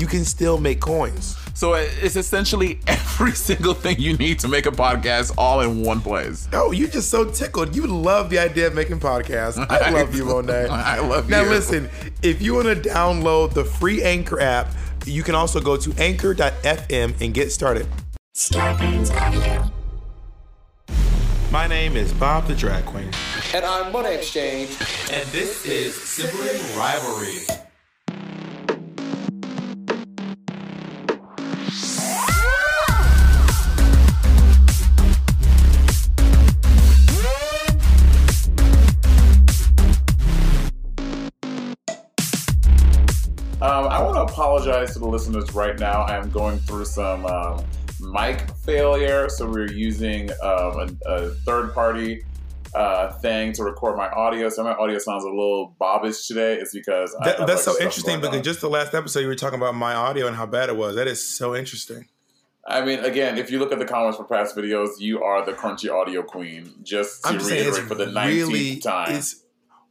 You can still make coins. So uh, it's essentially every single thing you need to make a podcast all in one place. Oh, you're just so tickled. You love the idea of making podcasts. I love you, Monet. I love now, you. Now, listen, if you want to download the free Anchor app, you can also go to anchor.fm and get started. My name is Bob the Drag Queen. And I'm Monet X Change. And this is Sibling Rivalry. Um, I want to apologize to the listeners right now. I am going through some um, mic failure, so we're using um, a, a third party uh, thing to record my audio. So my audio sounds a little bobbish today. It's because I That, have, that's like, so interesting because on. just the last episode you were talking about my audio and how bad it was. That is so interesting. I mean, again, if you look at the comments for past videos, you are the crunchy audio queen. Just to I'm reiterate for the nineteenth really time.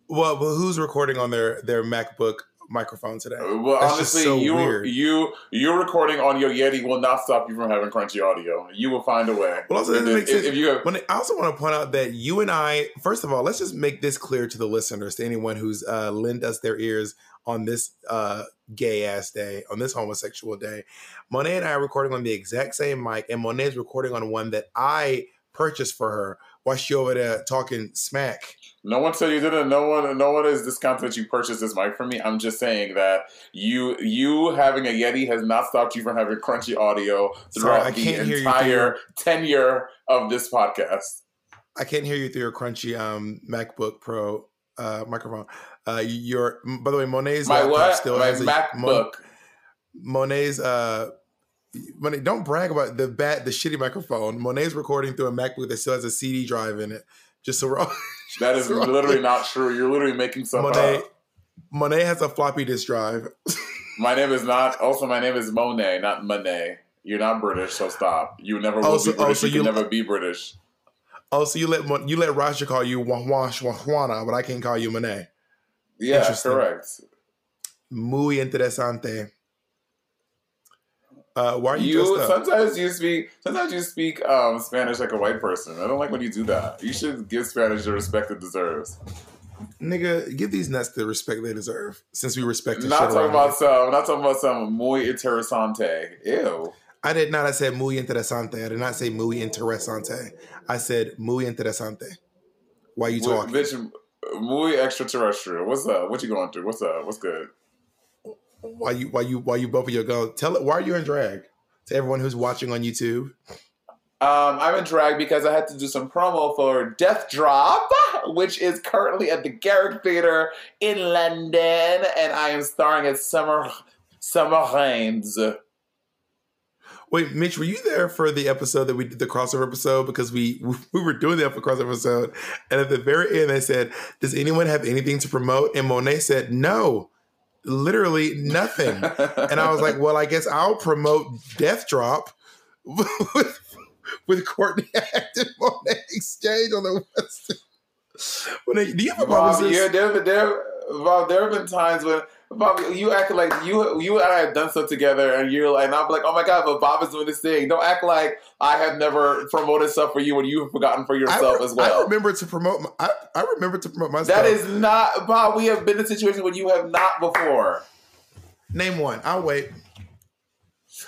well, well, who's recording on their their MacBook microphone today? Well, That's honestly, so you weird. you you recording on your Yeti will not stop you from having crunchy audio. You will find a way. Well, also, If- if- if you have- When I also want to point out that you and I, first of all, let's just make this clear to the listeners, to anyone who's uh, lend us their ears on this uh, gay ass day, on this homosexual day. Monet and I are recording on the exact same mic, and Monet is recording on one that I purchased for her while she over there talking smack. No one said you didn't. No one, no one is discounting that you purchased this mic from me. I'm just saying that you, you having a Yeti has not stopped you from having crunchy audio Sorry, throughout can't the entire tenure of this podcast. I can't hear you through your crunchy um, MacBook Pro uh, microphone. Uh, your by the way, Monet's My laptop what? still My has a MacBook. Mon- Monet's uh, Monet. Don't brag about the bad, the shitty microphone. Monet's recording through a MacBook that still has a CD drive in it. Just so we're all, That is so literally not true. You're literally making stuff Monet. up. Monet has a floppy disk drive. My name is not. Also, my name is Monet, not Monet. You're not British, so stop. You never will Oh, so- be oh, British. so you you- can never be British. Oh, so you let you let Rasha call you Juan Juan Juana, but I can't call you Monet. Yeah, Interesting. correct. Muy interesante. Uh, why are you, You sometimes you speak sometimes you speak um, Spanish like a white person. I don't like when you do that. You should give Spanish the respect it deserves. Nigga, give these nuts the respect they deserve. Since we respect the Not shit talking around about some. Not talking about some muy interesante. Ew. I did not. I said muy interesante. I did not say muy interesante. I said muy interesante. Why you talking? Bitch, muy extraterrestrial. What's up? What you going through? What's up? What's good? Why you why you why you bumping your gun? Tell it. Why are you in drag? To everyone who's watching on YouTube. Um, I'm in drag because I had to do some promo for Death Drop, which is currently at the Garrick Theatre in London, and I am starring as Summer Summer Rains. Wait, Mitch, were you there for the episode that we did the crossover episode? Because we we were doing the crossover episode, and at the very end they said, "Does anyone have anything to promote?" And Monet said, "No, literally nothing." and I was like, "Well, I guess I'll promote Death Drop with, with Courtney Act on Monet X Change on the West." Monet, do you have a Bob, yeah, there, there, Bob, there have been times when Bob, you act like you, you and I have done stuff together, and you're like, and I'm like, oh my god, but Bob is doing this thing. Don't act like I have never promoted stuff for you when you've forgotten for yourself re- as well. I remember to promote. My, I, I remember to promote myself. That is not Bob. We have been in situations when you have not before. Name one. I'll wait.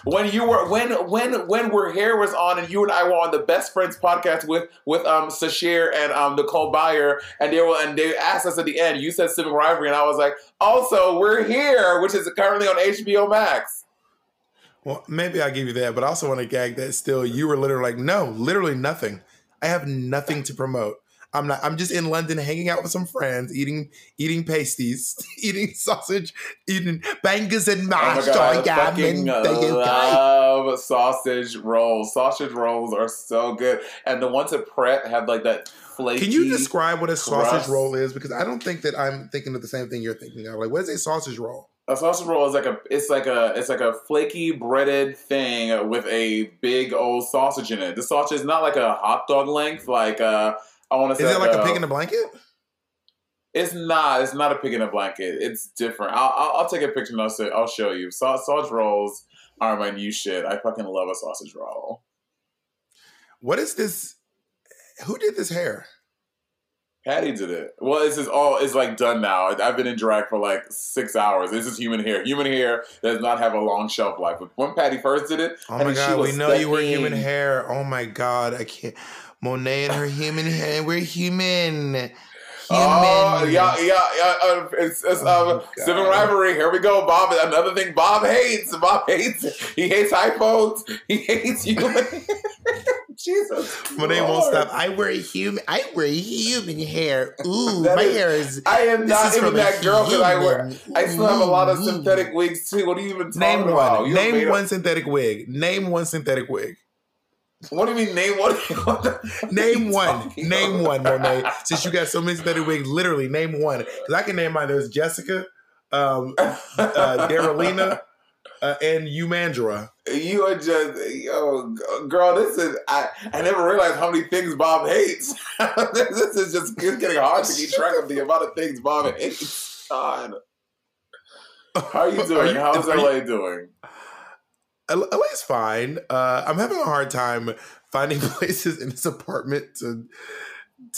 When you were when when when we're here was on and you and I were on the best friends podcast with with um Sasheer and um Nicole Byer and they were and they asked us at the end you said Sibling Rivalry and I was like also we're here which is currently on HBO Max Well, maybe I'll give you that, but I also want to gag that still you were literally like, no, literally nothing. I have nothing to promote. I'm not. I'm just in London, hanging out with some friends, eating eating pasties, eating sausage, eating bangers and mash. oh my god I fucking love sausage rolls sausage rolls are so good and the ones at Pret have like that flaky Can you describe what a sausage crust. roll is? Because I don't think that I'm thinking of the same thing you're thinking of. Like, what is a sausage roll? A sausage roll is like a it's like a it's like a flaky breaded thing with a big old sausage in it. The sausage is not like a hot dog length, like uh I want to Is it like a pig in a uh, blanket? It's not. It's not a pig in a blanket. It's different. I'll, I'll, I'll take a picture and I'll, say, I'll show you. Sa- sausage rolls are my new shit. I fucking love a sausage roll. What is this? Who did this hair? Patty did it. Well, this is all is like done now. I've been in drag for like six hours. This is human hair. Human hair does not have a long shelf life. But when Patty first did it, Oh my god, we know you were human hair. Oh my god, I can't. Monet and her human hair. We're human. Human. Oh yeah, yeah, yeah. Uh, it's it's Oh, um, civil rivalry. Here we go, Bob. Another thing Bob hates. Bob hates. He hates iPhones. He hates you. Jesus. Monet won't stop. I wear human. I wear human hair. Ooh, That my is- hair is. I am not is even that girl because I wear. I still have a lot of synthetic wigs too. What are you even talking Name about? one. You Name one synthetic wig. Name one synthetic wig. What do you mean? Name one. what the fuck are Name one. Name about? one, Monet. Since you got so many synthetic wigs, literally name one. Because I can name mine. There's Jessica, um, uh, Darylina, uh, and Umandra. You are just, yo, girl. This is. I. I never realized how many things Bob hates. this is just it's getting hard to keep track of the amount of things Bob hates. God. How are you doing? you- How's you- LA doing? LA's fine. Uh, I'm having a hard time finding places in this apartment to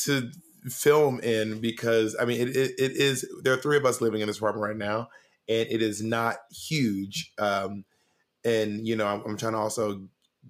to film in because I mean it, it, it is there are three of us living in this apartment right now and it is not huge. Um, and you know I'm, I'm trying to also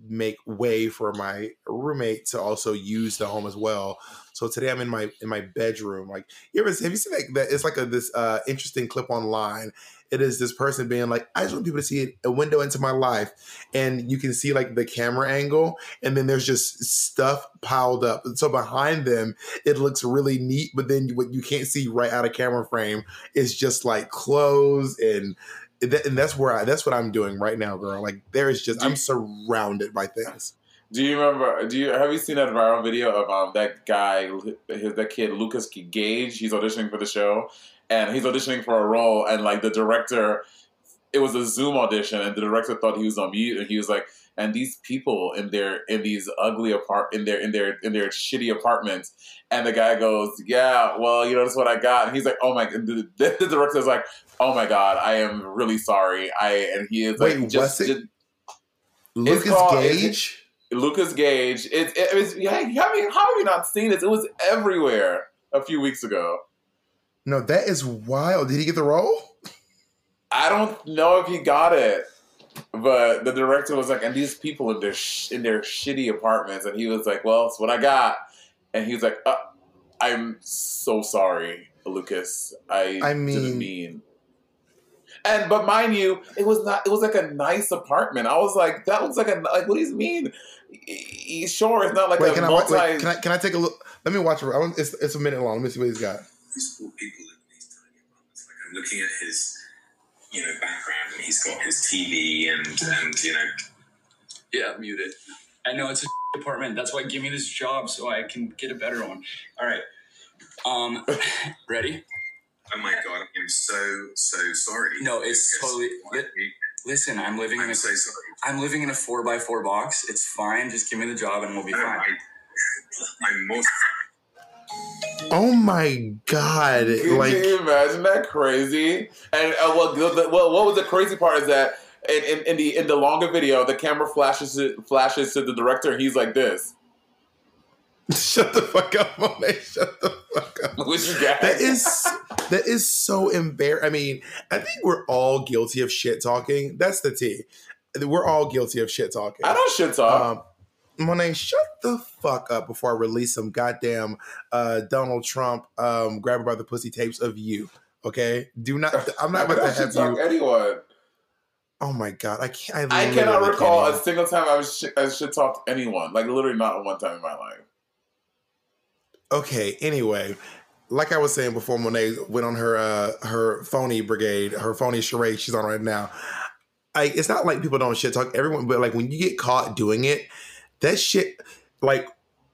make way for my roommate to also use the home as well. So today I'm in my in my bedroom. Like you ever have you seen like that? It's like a this uh interesting clip online. It is this person being like, I just want people to see it, a window into my life, and you can see like the camera angle, and then there's just stuff piled up. So behind them, it looks really neat, but then what you can't see right out of camera frame is just like clothes and and that's where I, that's what I'm doing right now, girl. Like there is just I'm surrounded by things. Do you remember? Do you have you seen that viral video of um that guy, his that kid Lucas Gage? He's auditioning for the show, and he's auditioning for a role, and like the director, it was a Zoom audition, and the director thought he was on mute, and he was like, and these people in their in these ugly apart in their in their in their shitty apartments, and the guy goes, yeah, well, you know, that's what I got, and he's like, oh my, the, the, the director's like, oh my god, I am really sorry, I and he is like, Wait, just, just Lucas called, Gage. Lucas Gage. It's it, was yeah. I mean, how have you not seen it? It was everywhere a few weeks ago. No, that is wild. Did he get the role? I don't know if he got it, but the director was like, and these people in their sh- in their shitty apartments, and he was like, well, it's what I got, and he was like, uh, I'm so sorry, Lucas. I I mean, didn't mean. And but mind you, it was not. It was like a nice apartment. I was like, that looks like a like. What do you mean? Sure it's not like wait, a can multi. I, wait, can I can I take a look? Let me watch it. It's it's a minute long. Let me see what he's got. These poor people live in these tiny apartments. Like I'm looking at his, you know, background, and he's got his TV and and you know. Yeah, mute it. I know it's a apartment. That's why give me this job so I can get a better one. All right. Um, ready? Oh my god, I'm so so sorry. No, it's totally. Li- listen, I'm living I'm in a. So sorry. I'm living in a four by four box. It's fine. Just give me the job and we'll be no, fine. I, I'm most. Oh my god! Can like, you imagine that crazy? And uh, well, the, well, what was the crazy part is that in, in, in, the in the longer video, the camera flashes it, flashes to the director, and he's like this. Shut the fuck up, Monet. Shut the fuck up. What you got? That is that is so embarrassing. I mean, I think we're all guilty of shit talking. That's the T. We're all guilty of shit talking. I don't shit talk. Um, Monet, shut the fuck up before I release some goddamn uh, Donald Trump um, grab by the pussy tapes of you. Okay, do not. I'm not about to have you. Anyone. Oh my god, I can't. I, I cannot recall can't a single time I was sh- I shit talked anyone. Like literally, not one time in my life. Okay. Anyway, like I was saying before, Monet went on her uh, her phony brigade, her phony charade she's on right now. I, it's not like people don't shit talk everyone, but like when you get caught doing it, that shit, like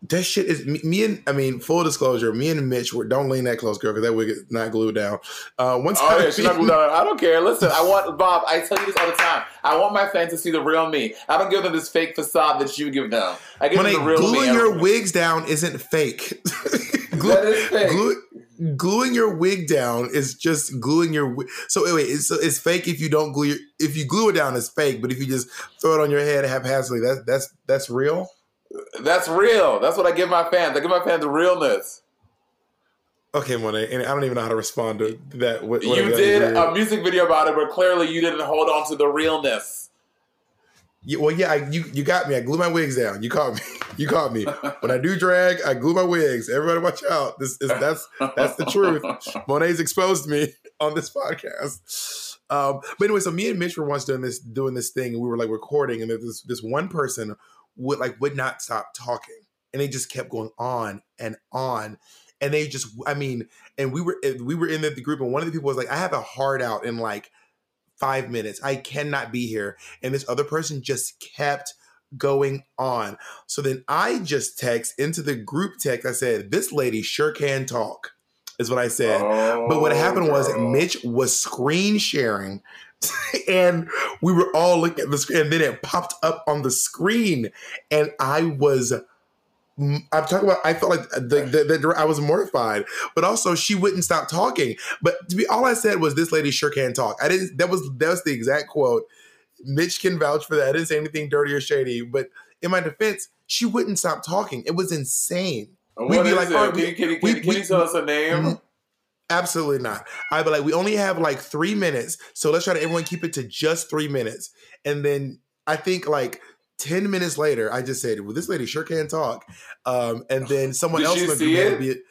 that shit is me, me, and I mean full disclosure, me and Mitch were don't lean that close, girl, because that wig is not glued down. Uh, once oh yeah, she's not glued down. I don't care. Listen, I want Bob. I tell you this all the time. I want my fans to see the real me. I don't give them this fake facade that you give them. I give when them the real gluing me. Gluing your wigs down isn't fake. Glue, that is fake. Glue, gluing your wig down is just gluing your wig. So wait, it's, it's fake if you don't glue your, if you glue it down, it's fake. But if you just throw it on your head haphazardly, that's that's that's real. That's real. That's what I give my fans. I give my fans the realness. Okay, Monet, and I don't even know how to respond to that. What, you did a music video about it, but clearly you didn't hold on to the realness. Well, yeah, I, you you got me. I glue my wigs down. You caught me. You caught me. when I do drag, I glue my wigs. Everybody, watch out. This is that's that's the truth. Monet's exposed me on this podcast. Um, but anyway, so me and Mitch were once doing this doing this thing, and we were like recording, and this this one person would like would not stop talking and they just kept going on and on and they just i mean and we were we were in the, the group and one of the people was like i have a heart out in like five minutes. I cannot be here. And this other person just kept going on. So then i just text into the group text i said this lady sure can talk is what i said. Oh, but what happened was oh, mitch was screen sharing and we were all looking at the screen, and then it popped up on the screen, and I was. Mm, I'm talking about. I felt like the, the, the, I was mortified, but also she wouldn't stop talking. But to be, all I said was, "This lady sure can talk." I didn't. That was that was the exact quote. Mitch can vouch for that. I didn't say anything dirty or shady, but in my defense, she wouldn't stop talking. It was insane. What We'd be like, oh, can, can, can, we, can we, you tell us a name? Mm-hmm. Absolutely not. I'd be like, we only have like three minutes, so let's try to everyone keep it to just three minutes. And then I think like 10 minutes later, I just said, Well, this lady sure can talk. Um, and then someone else she in the see group had to it? be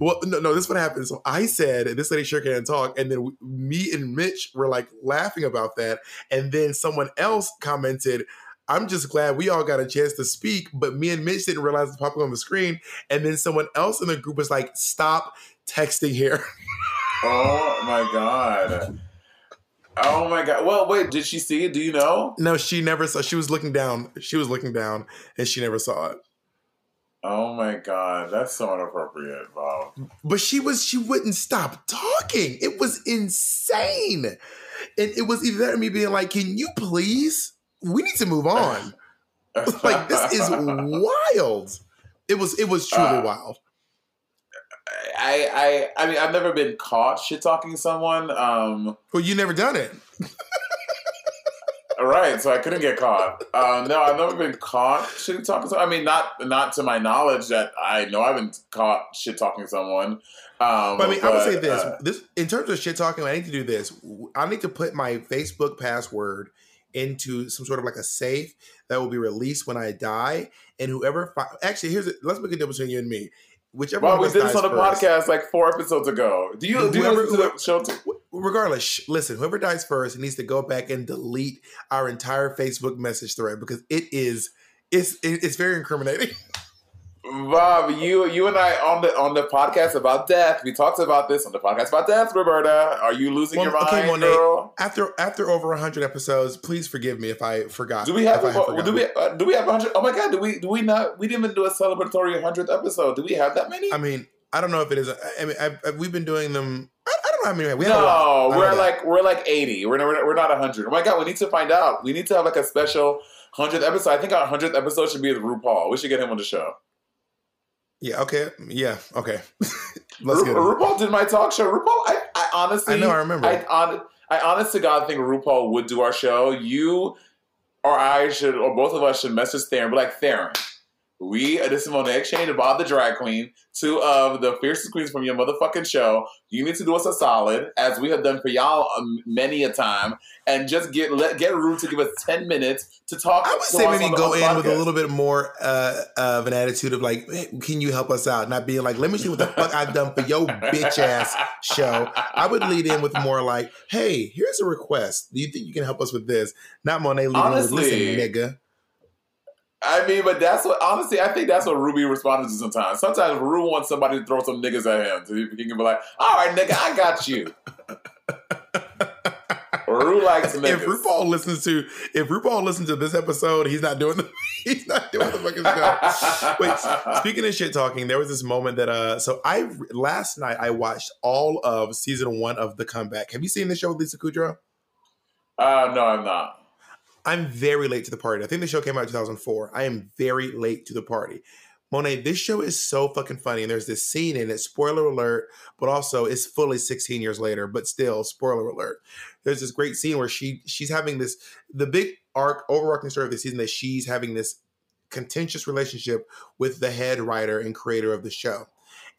well, no, no, this is what happened. So I said, This lady sure can talk. And then we, me and Mitch were like laughing about that. And then someone else commented, I'm just glad we all got a chance to speak, but me and Mitch didn't realize it's popping on the screen. And then someone else in the group was like, Stop texting here. Oh my god. Oh my god. Well, wait, did she see it? Do you know? no, she never saw. She was looking down. She was looking down, and she never saw it. Oh my god, that's so inappropriate, Bob. But she was. She wouldn't stop talking. It was insane, and it was either me being like, "Can you please? We need to move on." like this is wild. It was. It was truly Uh, wild. I, I I mean I've never been caught shit talking someone. Um Well, you never done it. right, so I couldn't get caught. Um no, I've never been caught shit talking someone. I mean not not to my knowledge that I know I haven't caught shit talking someone. Um But I mean, I would say this: uh, this in terms of shit talking. I need to do this. I need to put my Facebook password into some sort of like a safe that will be released when I die. And whoever fi- actually here's it. Let's make a difference between you and me. Whichever well, one we did this on the first- podcast like four episodes ago. Do you do you Whoever- listen to the show? Too? Regardless, sh- listen. Whoever dies first needs to go back and delete our entire Facebook message thread because it is it's it's very incriminating. Bob, you you and I on the on the podcast about death. We talked about this on the podcast about death. Roberta, are you losing Well, your mind, okay, Monet, girl? After after over hundred episodes, please forgive me if I forgot. Do we have I a, do we uh, do we have hundred? Oh my god, do we do we not? We didn't even do a celebratory hundredth episode. Do we have that many? I mean, I don't know if it is. I mean, I, I, we've been doing them. I, I don't know how many we no, we're that. like we're like eighty. We're we're we're not hundred. Oh my god, we need to find out. We need to have like a special hundredth episode. I think our hundredth episode should be with RuPaul. We should get him on the show. Yeah. Okay. Yeah. Okay. Let's Ru- get it. RuPaul did my talk show. RuPaul, I, I honestly, I know, I remember. I, on, I honest to God think RuPaul would do our show. You or I should, or both of us should message Theron, be like Theron. We, this is Monet X Change of Bob the Drag Queen, two of the fiercest queens from your motherfucking show. You need to do us a solid, as we have done for y'all um, many a time, and just get let get Ru to give us ten minutes to talk. I would say maybe go in with a little bit more uh, of an attitude of like, "Hey, can you help us out? Not being like, let me see what the fuck I've done for your bitch ass show. I would lead in with more like, hey, here's a request. Do you think you can help us with this? Not Monet leading Honestly, with, listen, nigga. I mean, but that's what honestly, I think that's what Ruby responded to sometimes. Sometimes Ru wants somebody to throw some niggas at him so he can be like, all right, nigga, I got you. Ru likes niggas. If RuPaul listens to if RuPaul listens to this episode, he's not doing the he's not doing the fucking show. Wait, speaking of shit talking, there was this moment that uh so I last night I watched all of season one of The Comeback. Have you seen the show with Lisa Kudrow? Uh, no, I'm not. I'm very late to the party. I think the show came out in 2004. I am very late to the party. Monet, this show is so fucking funny. And there's this scene in it, spoiler alert, but also it's fully 16 years later, but still, spoiler alert. There's this great scene where she she's having this the big arc, overarching story of the season that she's having this contentious relationship with the head writer and creator of the show.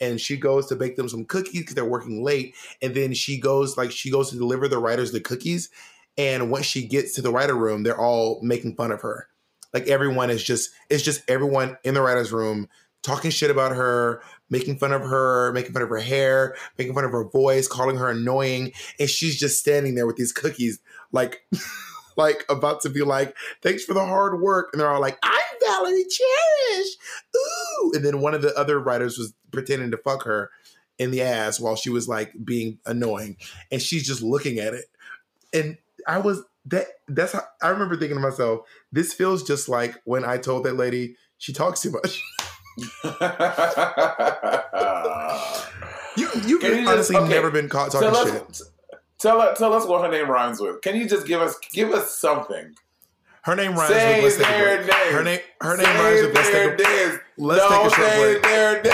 And she goes to bake them some cookies because they're working late. And then she goes, like, she goes to deliver the writers the cookies. And once she gets to the writer room, they're all making fun of her. Like everyone is just, it's just everyone in the writer's room talking shit about her, making fun of her, making fun of her hair, making fun of her voice, calling her annoying. And she's just standing there with these cookies, like, like about to be like, thanks for the hard work. And they're all like, I'm Valerie Cherish. Ooh. And then one of the other writers was pretending to fuck her in the ass while she was like being annoying. And she's just looking at it. And I was that that's how I remember thinking to myself, this feels just like when I told that lady she talks too much. You you've Can you just- honestly okay, never been caught talking tell shit. us, tell, us- tell us what her name rhymes with. Can you just give us give us something? Her name rhymes Say with let's take a break. Her name her name Say rhymes with let's take a names. let's Don't take a short break.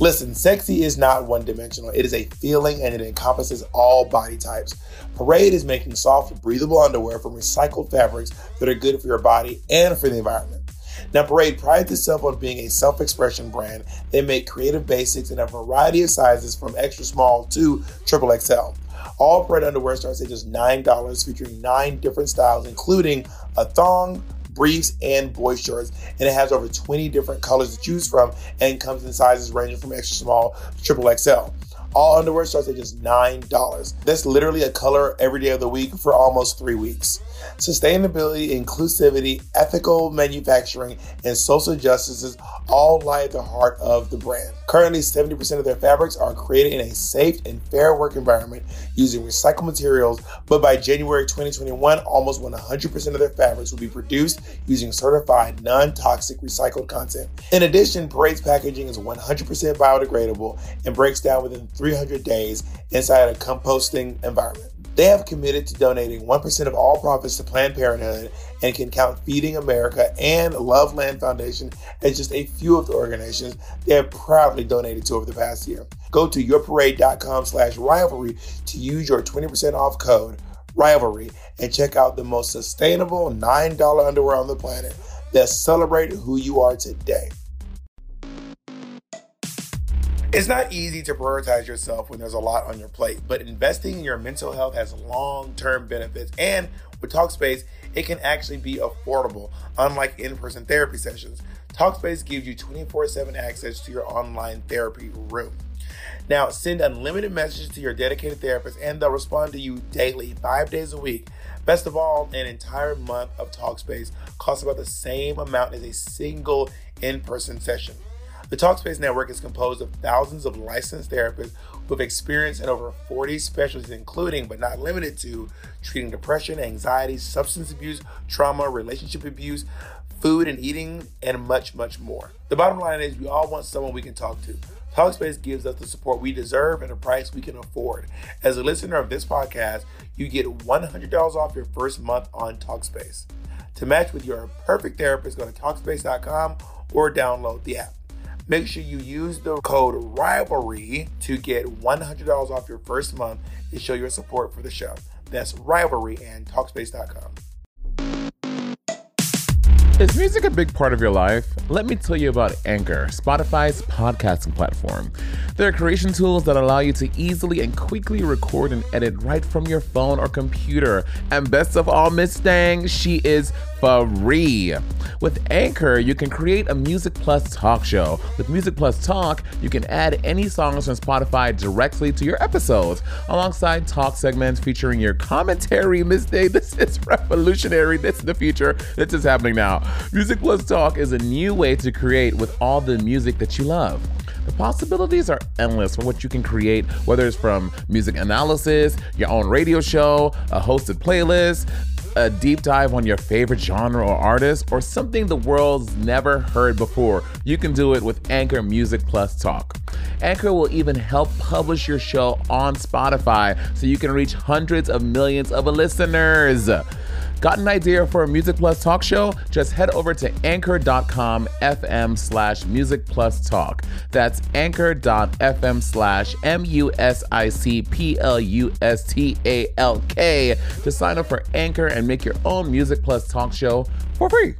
Listen, sexy is not one dimensional. It is a feeling and it encompasses all body types. Parade is making soft, breathable underwear from recycled fabrics that are good for your body and for the environment. Now, Parade prides itself on being a self expression brand. They make creative basics in a variety of sizes from extra small to triple XL. All Parade underwear starts at just $9, featuring nine different styles, including a thong, briefs, and boy shorts. And it has over 20 different colors to choose from and comes in sizes ranging from extra small to triple XL. All underwear starts at just $9. That's literally a color every day of the week for almost three weeks. Sustainability, inclusivity, ethical manufacturing, and social justices all lie at the heart of the brand. Currently, 70% of their fabrics are created in a safe and fair work environment using recycled materials, but by January 2021, almost 100% of their fabrics will be produced using certified non toxic recycled content. In addition, Parade's packaging is 100% biodegradable and breaks down within 300 days inside a composting environment. They have committed to donating 1% of all profits to Planned Parenthood and can count Feeding America and Loveland Foundation as just a few of the organizations they have proudly donated to over the past year. Go to yourparade.com slash rivalry to use your 20% off code rivalry and check out the most sustainable $9 underwear on the planet that celebrate who you are today. It's not easy to prioritize yourself when there's a lot on your plate, but investing in your mental health has long term benefits. And with Talkspace, it can actually be affordable, unlike in person therapy sessions. Talkspace gives you 24 7 access to your online therapy room. Now, send unlimited messages to your dedicated therapist, and they'll respond to you daily, five days a week. Best of all, an entire month of Talkspace costs about the same amount as a single in person session. The Talkspace Network is composed of thousands of licensed therapists with experience in over 40 specialties, including but not limited to treating depression, anxiety, substance abuse, trauma, relationship abuse, food and eating, and much, much more. The bottom line is we all want someone we can talk to. Talkspace gives us the support we deserve at a price we can afford. As a listener of this podcast, you get $100 off your first month on Talkspace. To match with your perfect therapist, go to Talkspace.com or download the app. Make sure you use the code RIVALRY to get $100 off your first month and show your support for the show. That's Rivalry and Talkspace.com. Is music a big part of your life? Let me tell you about Anchor, Spotify's podcasting platform. There are creation tools that allow you to easily and quickly record and edit right from your phone or computer. And best of all, Miss Dang, she is free. With Anchor, you can create a Music Plus talk show. With Music Plus Talk, you can add any songs from Spotify directly to your episodes, alongside talk segments featuring your commentary. Miss Day, this is revolutionary. This is the future. This is happening now. Music Plus Talk is a new way to create with all the music that you love. The possibilities are endless for what you can create, whether it's from music analysis, your own radio show, a hosted playlist, a deep dive on your favorite genre or artist, or something the world's never heard before. You can do it with Anchor Music Plus Talk. Anchor will even help publish your show on Spotify so you can reach hundreds of millions of listeners. Got an idea for a Music Plus talk show? Just head over to anchor.com FM slash Music Plus Talk. That's anchor.fm slash M U S I C P L U S T A L K to sign up for Anchor and make your own Music Plus talk show for free.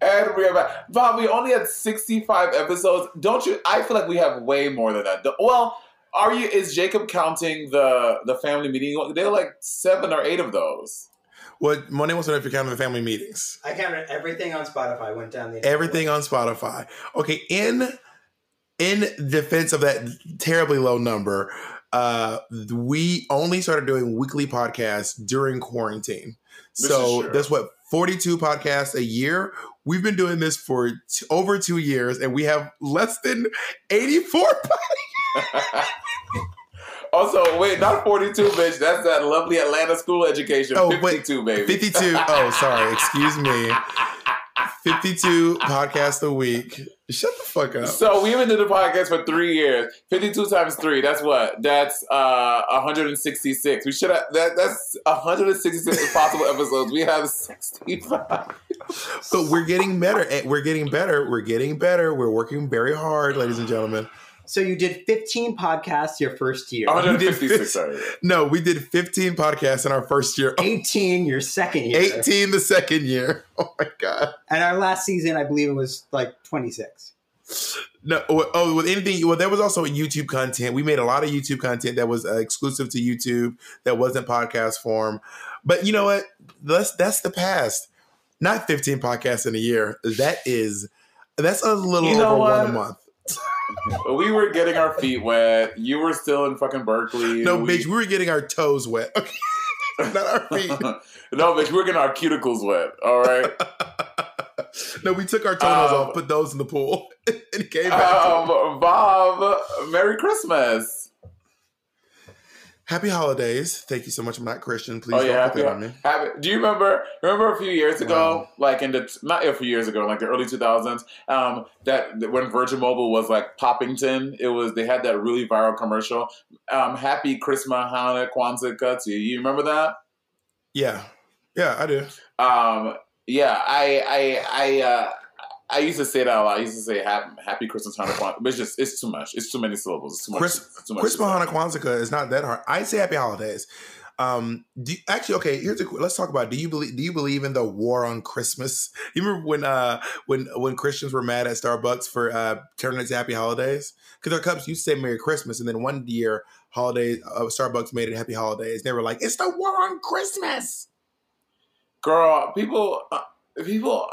And we're back. Bob, we only had 65 episodes. Don't you? I feel like we have way more than that. Well, are you? Is Jacob counting the the family meeting? There are like seven or eight of those. What Monday wants to know if you're counting the family meetings. I counted everything on Spotify. Went down the everything on Spotify. Okay, in in defense of that terribly low number, uh, we only started doing weekly podcasts during quarantine. This so that's what 42 podcasts a year. We've been doing this for t- over two years, and we have less than 84 Also, wait, not 42, bitch. That's that lovely Atlanta school education. Oh, 52, baby. 52. Oh, sorry. Excuse me. 52 podcasts a week. Shut the fuck up. So we've been doing the podcast for three years. 52 times three. That's what? That's uh 166. We should have that that's 166 possible episodes. We have 65. But we're getting better. We're getting better. We're getting better. We're working very hard, ladies and gentlemen. So you did 15 podcasts your first year. We did fif- No, we did 15 podcasts in our first year. 18 your second year. 18 the second year. Oh my god. And our last season, I believe it was like 26. No, oh, with anything. Well, there was also YouTube content. We made a lot of YouTube content that was uh, exclusive to YouTube, that wasn't podcast form. But you know what? That's that's the past. Not 15 podcasts in a year. That is, that's a little You know over one a month. we were getting our feet wet. You were still in fucking Berkeley. No, We- bitch, we were getting our toes wet. Not our feet. no, bitch, we were getting our cuticles wet. All right. No, we took our toenails Um, off, put those in the pool, and came back. Um, Bob, Merry Christmas. Happy holidays. Thank you so much. I'm not Christian. Please oh yeah, don't put that on me. happy- Do you remember? Remember a few years ago, like in the not a few years ago, like the early 2000s, um, that when Virgin Mobile was like Poppington, it was they had that really viral commercial. Um, Happy Christmas, Hanukkah, Kwanzaa, to you. You remember that? Yeah, yeah, I do. Um, yeah, I, I, I, uh, I used to say that a lot. I used to say Happy, happy Christmas, Hanukkah, but it's just it's too much. It's too many syllables. It's too much. Chris, it's too much. Christmas, Hanukkah, is not that hard. I say Happy Holidays. Um, do you- actually okay. Here's a let's talk about. Do you believe? Do you believe in the war on Christmas? You remember when uh when when Christians were mad at Starbucks for uh turning it to Happy Holidays because their cups used to say Merry Christmas, and then one year holiday uh, Starbucks made it Happy Holidays. They were like, it's the war on Christmas. girl people uh, people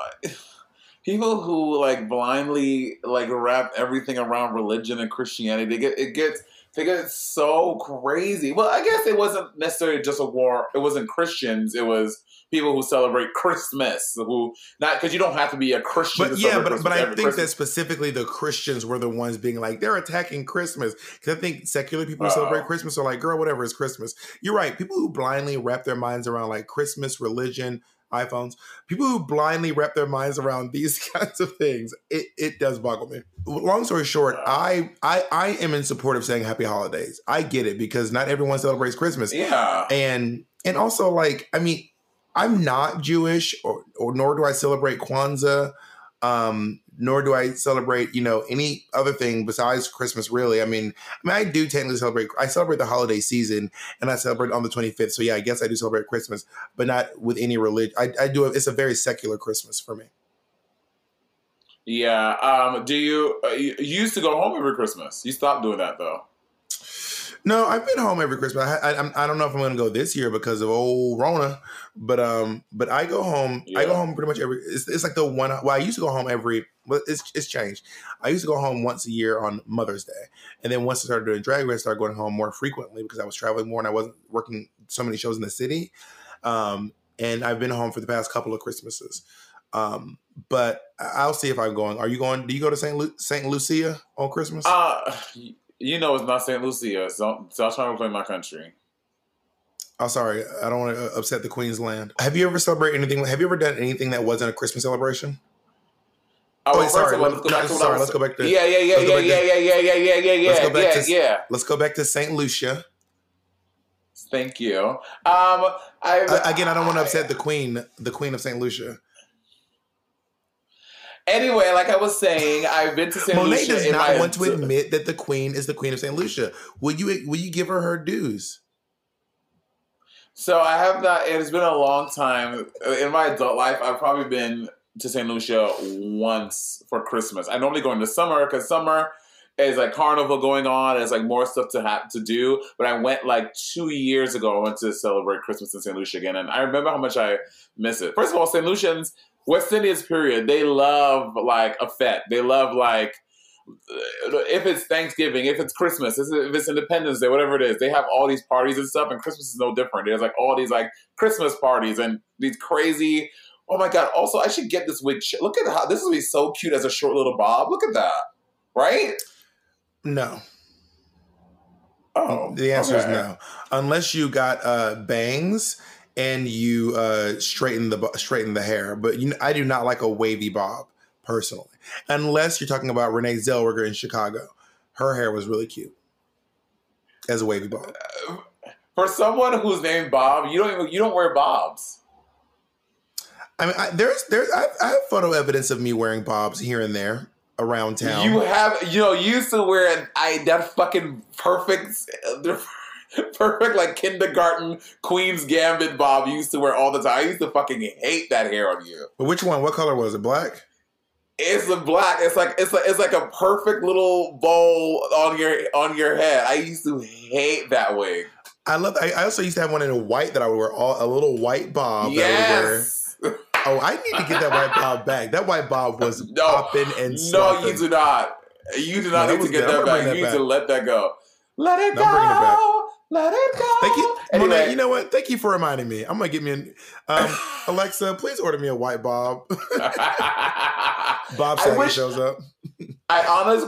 people who like blindly like wrap everything around religion and christianity they get it gets they get so crazy. Well i guess it wasn't necessarily just a war. It wasn't christians. It was people who celebrate christmas who not because you don't have to be a christian But to yeah, but Christmas but I think that specifically the Christians were the ones being like they're attacking Christmas. Because I think secular people who celebrate Christmas are like, girl, whatever is Christmas. You're right. People who blindly wrap their minds around like Christmas, religion, iPhones, people who blindly wrap their minds around these kinds of things, it, it does boggle me. Long story short, I, I I am in support of saying Happy Holidays. I get it because not everyone celebrates Christmas. Yeah. and and also like I mean, I'm not Jewish, or, or nor do I celebrate Kwanzaa, um, nor do I celebrate, you know, any other thing besides Christmas. Really, I mean, I mean, I do technically celebrate. I celebrate the holiday season, and I celebrate on the 25th. So yeah, I guess I do celebrate Christmas, but not with any religion. I, I do. It's a very secular Christmas for me. yeah um do you, uh, you you used to go home every christmas you stopped doing that though No, I've been home every Christmas. I, I, I'm- don't know if I'm going to go this year because of old Rona, but um, but I go home. I go home pretty much every. It's, it's like the one. Well, I used to go home every. But it's it's changed. I used to go home once a year on Mother's Day, and then once I started doing drag race, I started going home more frequently because I was traveling more and I wasn't working so many shows in the city. Um, and I've been home for the past couple of Christmases. Um, but I'll see if I'm going. Are you going? Do you go to Saint Lu- Saint Lucia on Christmas? Uh, you know it's not St. Lucia. So stop trying to play my country. Oh, sorry, I don't want to upset the Queen's land. Have you ever celebrated anything? Have you ever done anything that wasn't a Christmas celebration? Oh, wait, sorry. Let's, go back to sorry, let's go back to Yeah, yeah, yeah, yeah, yeah, yeah, yeah, yeah, yeah, yeah, Let's yeah, go back yeah, to yeah. Let's go back to Saint Lucia. Thank you. Um, I, I- again, I don't want to upset the Queen, the Queen of Saint Lucia. Anyway, like I was saying, I've been to St. Monet Lucia does not want to admit that the Queen is the Queen of Saint Lucia. Will you? Will you give her her dues? So I have not. It's been a long time in my adult life. I've probably been to St. Lucia once for Christmas. I normally go in the summer because summer is like carnival going on. It's like more stuff to have to do. But I went like two years ago. I went to celebrate Christmas in St. Lucia again, and I remember how much I miss it. First of all, St. Lucians, West Indians, period. They love like a fete. They love like if it's Thanksgiving, if it's Christmas, if it's Independence Day, whatever it is, they have all these parties and stuff, and Christmas is no different. There's like all these like Christmas parties and these crazy. Oh my god! Also, I should get this wig. Look at how this would be so cute as a short little bob. Look at that, right? No. Oh, the answer is no. Unless you got uh, bangs and you uh, straighten the straighten the hair, but you, I do not like a wavy bob personally. Unless you're talking about Renee Zellweger in Chicago, her hair was really cute as a wavy bob. For someone who's named Bob, you don't even you don't wear bobs. I mean, I, there's there's I, I have photo evidence of me wearing bobs here and there around town. You have, you know, you used to wear an, I that fucking perfect, perfect like kindergarten Queen's Gambit bob used to wear all the time. I used to fucking hate that hair on you. But which one? What color was it? Black? It's a black. It's like it's like it's like a perfect little bowl on your on your head. I used to hate that wig. I love. I, I also used to have one in a white that I would wear, all, a little white bob. That I would wear. Yes. Oh, I need to get that white bob back. That white bob was No. popping and No, slopping. you do not. You do not that need to get. I'm that back. You that need to let that go. Let it I'm bringing it back. go. Let it go. Thank you, Anyway. Monet. You know what? Thank you for reminding me. I'm gonna get me an um, Alexa. Please order me a white bob. bob Saget wish- shows up. I honest,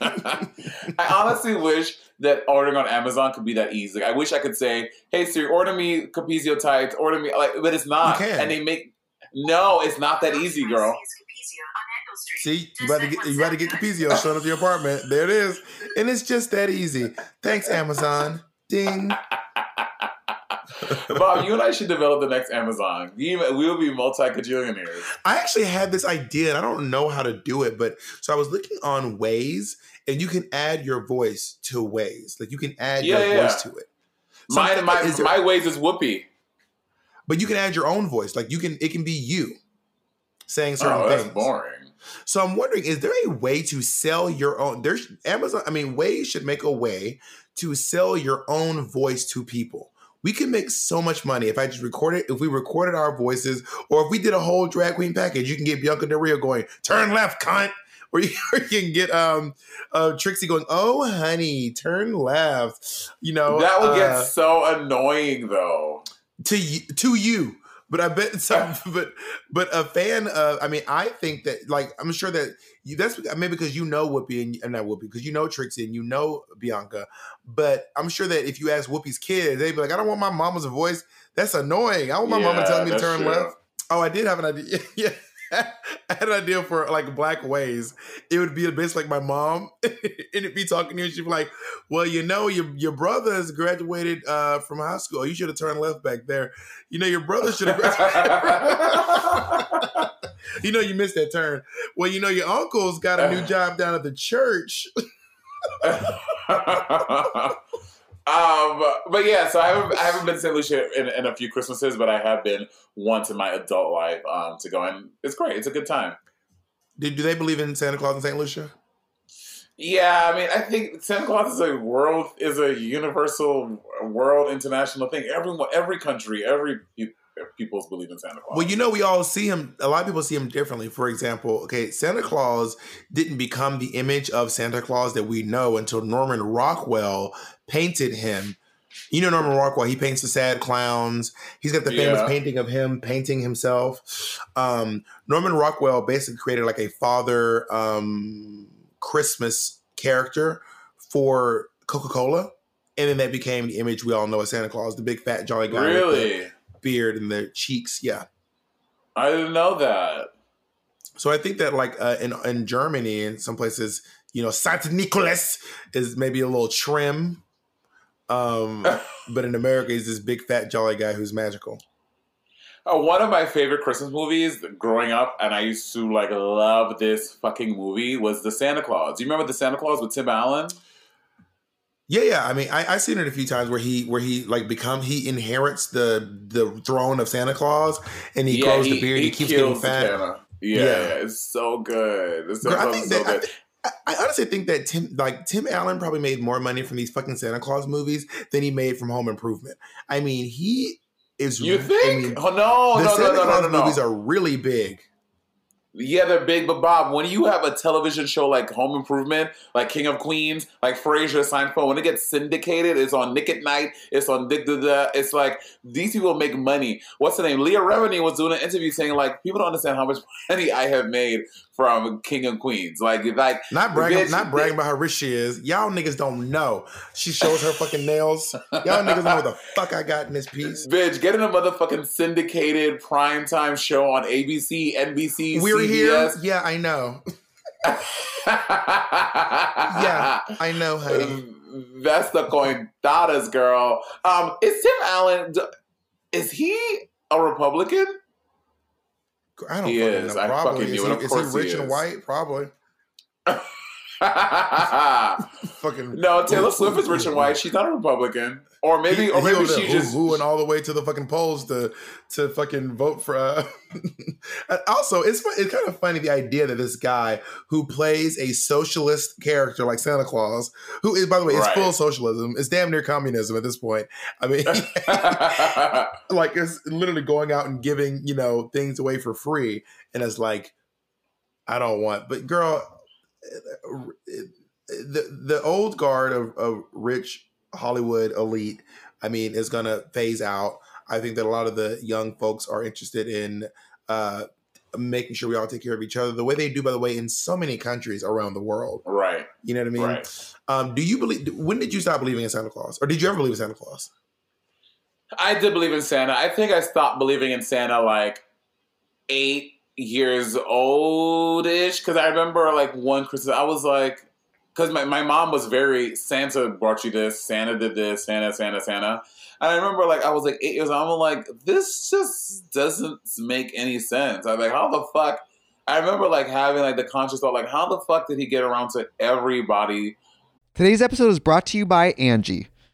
I honestly wish that ordering on Amazon could be that easy. I wish I could say, "Hey Siri, order me Capezio tights." Order me like, but it's not. And they make no, it's not that easy, girl. See, you about to get you about to get Capezio showing up to your apartment. There it is, and it's just that easy. Thanks, Amazon. Ding. Bob, you and I should develop the next Amazon. We we will be multi cajillionaires. I actually had this idea, and I don't know how to do it, but so I was looking on Waze, and you can add your voice to Waze. Like you can add Yeah, your yeah. voice to it. So My my is there- my Waze is Whoopi. but you can add your own voice. Like you can, it can be you saying certain Oh, that's things. boring. So I'm wondering, is there a way to sell your own? There's Amazon. I mean, Waze should make a way to sell your own voice to people. We can make so much money if I just recorded. If we recorded our voices, or if we did a whole drag queen package, you can get Bianca Del Rio going, "Turn left, cunt," or you, or you can get um uh, Trixie going, "Oh, honey, turn left." You know that would get uh, so annoying though. to to you. But I bet some, but but a fan of. I mean, I think that like I'm sure that you. That's maybe because you know Whoopi and, and not Whoopi because you know Trixie and you know Bianca. But I'm sure that if you ask Whoopi's kids, they'd be like, I don't want my mama's voice. That's annoying. I want my mama Yeah, telling me to turn true. left. Oh, I did have an idea. yeah. I had an idea for like black Waze. It would be basically like my mom, and it'd be talking to you. She'd be like, "Well, you know, your your brother has graduated uh, from high school. You should have turned left back there. You know, your brother should have graduated. you know, you missed that turn. Well, you know, your uncle's got a new job down at the church. Um, but yeah, so I haven't, I haven't been to St. Lucia in, in a few Christmases, but I have been once in my adult life um, to go, and it's great. It's a good time. Do, do they believe in Santa Claus in St. Lucia? Yeah, I mean, I think Santa Claus is a world, is a universal, world, international thing. Everyone, every country, every pe- peoples believe in Santa Claus. Well, you know, we all see him. A lot of people see him differently. For example, okay, Santa Claus didn't become the image of Santa Claus that we know until Norman Rockwell painted him You know Norman Rockwell. He paints the sad clowns. He's got the famous Yeah. painting of him painting himself. Um, Norman Rockwell basically created like a father um, Christmas character for Coca Cola, and then that became the image we all know as Santa Claus, the big fat jolly guy Really? Beard and their cheeks. Yeah. I didn't know that. So I think that like uh, in in Germany and some places, you know, Santa Nicholas is maybe a little trim. Um, but in America, he's this big fat jolly guy who's magical. Uh, one of my favorite Christmas movies growing up, and I used to like love this fucking movie, was The Santa Claus. Do you remember The Santa Claus with Tim Allen? Yeah, yeah. I mean, I, I've seen it a few times where he where he like become he inherits the the throne of Santa Claus and he grows the beard. He, keeps getting fat. Yeah, Yeah. yeah, it's so good. It's so, Girl, I think so that good. I, I honestly think that Tim like Tim Allen probably made more money from these fucking Santa Claus movies than he made from Home Improvement. I mean, he is. You I think? mean, oh no, the no, Santa no, no, Claus no, no, no. movies are really big. Yeah, they're big, but Bob, when you have a television show like Home Improvement, like King of Queens, like Frasier, Seinfeld, when it gets syndicated, it's on Nick at Night, it's on Dick da. It's like these people make money. What's the name? Leah Remini was doing an interview saying like people don't understand how much money I have made from King of Queens. Like, like Not bragging, not bragging about how rich she is. Y'all niggas don't know. She shows her fucking nails. Y'all niggas know what the fuck I got in this piece. Bitch, getting a motherfucking syndicated primetime show on ABC, NBC, We're here. CBS. Yeah, I know. yeah, I know, honey. That's the cointadas, girl. Um, is Tim Allen? Is he a Republican? I don't He is. know. I Probably. fucking is knew he, is course he rich he and white? Probably. fucking no, Taylor Swift is rich and white. She's not a Republican, or maybe, He- or maybe she just. woo-wooing all the way to the fucking polls to to fucking vote for. Uh, also, it's it's kind of funny the idea that this guy who plays a socialist character like Santa Claus, who is by the way is Right. full socialism, is damn near communism at this point. I mean, like it's literally going out and giving you know things away for free, and it's like, I don't want. But girl, eh, eh, eh, the the old guard of, of rich Hollywood elite, I mean, is gonna phase out. I think that a lot of the young folks are interested in uh, making sure we all take care of each other, the way they do, by the way, in so many countries around the world. right. You know what I mean? Right. Um, do you believe? When did you stop believing in Santa Claus, or did you ever believe in Santa Claus? I did believe in Santa. I think I stopped believing in Santa like eight years old ish. Because I remember like one Christmas, I was like, because my, my mom was very Santa brought you this, Santa did this, Santa, Santa, Santa. And I remember like I was like eight years old. I'm like, this just doesn't make any sense. I'm like, how the fuck? I remember like having like the conscious thought, like, how the fuck did he get around to everybody? Today's episode is brought to you by Angie.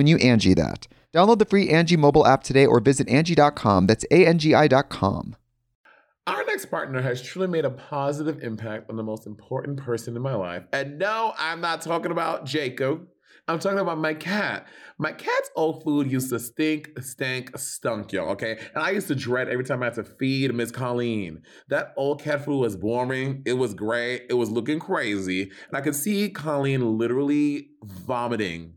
when you Angie that. Download the free Angie mobile app today or visit Angie.com. That's A-N-G-I dot. Our next partner has truly made a positive impact on the most important person in my life. And no, I'm not talking about Jacob. I'm talking about my cat. My cat's old food used to stink, stank, stunk, y'all, okay? And I used to dread every time I had to feed Miss Colleen. That old cat food was boring. It was gray. It was looking crazy. And I could see Colleen literally vomiting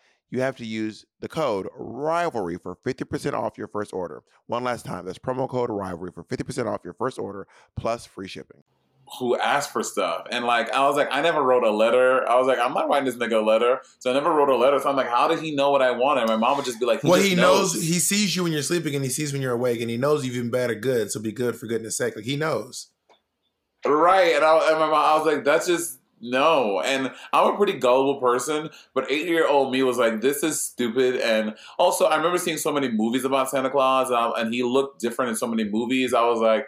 you have to use the code rivalry for 50% off your first order. One last time, that's promo code rivalry for 50% off your first order plus free shipping. who asked for stuff. And like I was like, I never wrote a letter. I was like, I'm not writing this nigga a letter. So I never wrote a letter. So I'm like, how did he know what I wanted? My mom would just be like, well, just he knows. he sees you when you're sleeping, and he sees when you're awake, and he knows you've been bad or good. So be good for goodness sake. Like he knows. Right. And I, and my mom, I was like, that's just no. And I'm a pretty gullible person, but eight year old me was like, this is stupid. And also, I remember seeing so many movies about Santa Claus, and, I- and he looked different in so many movies. I was like,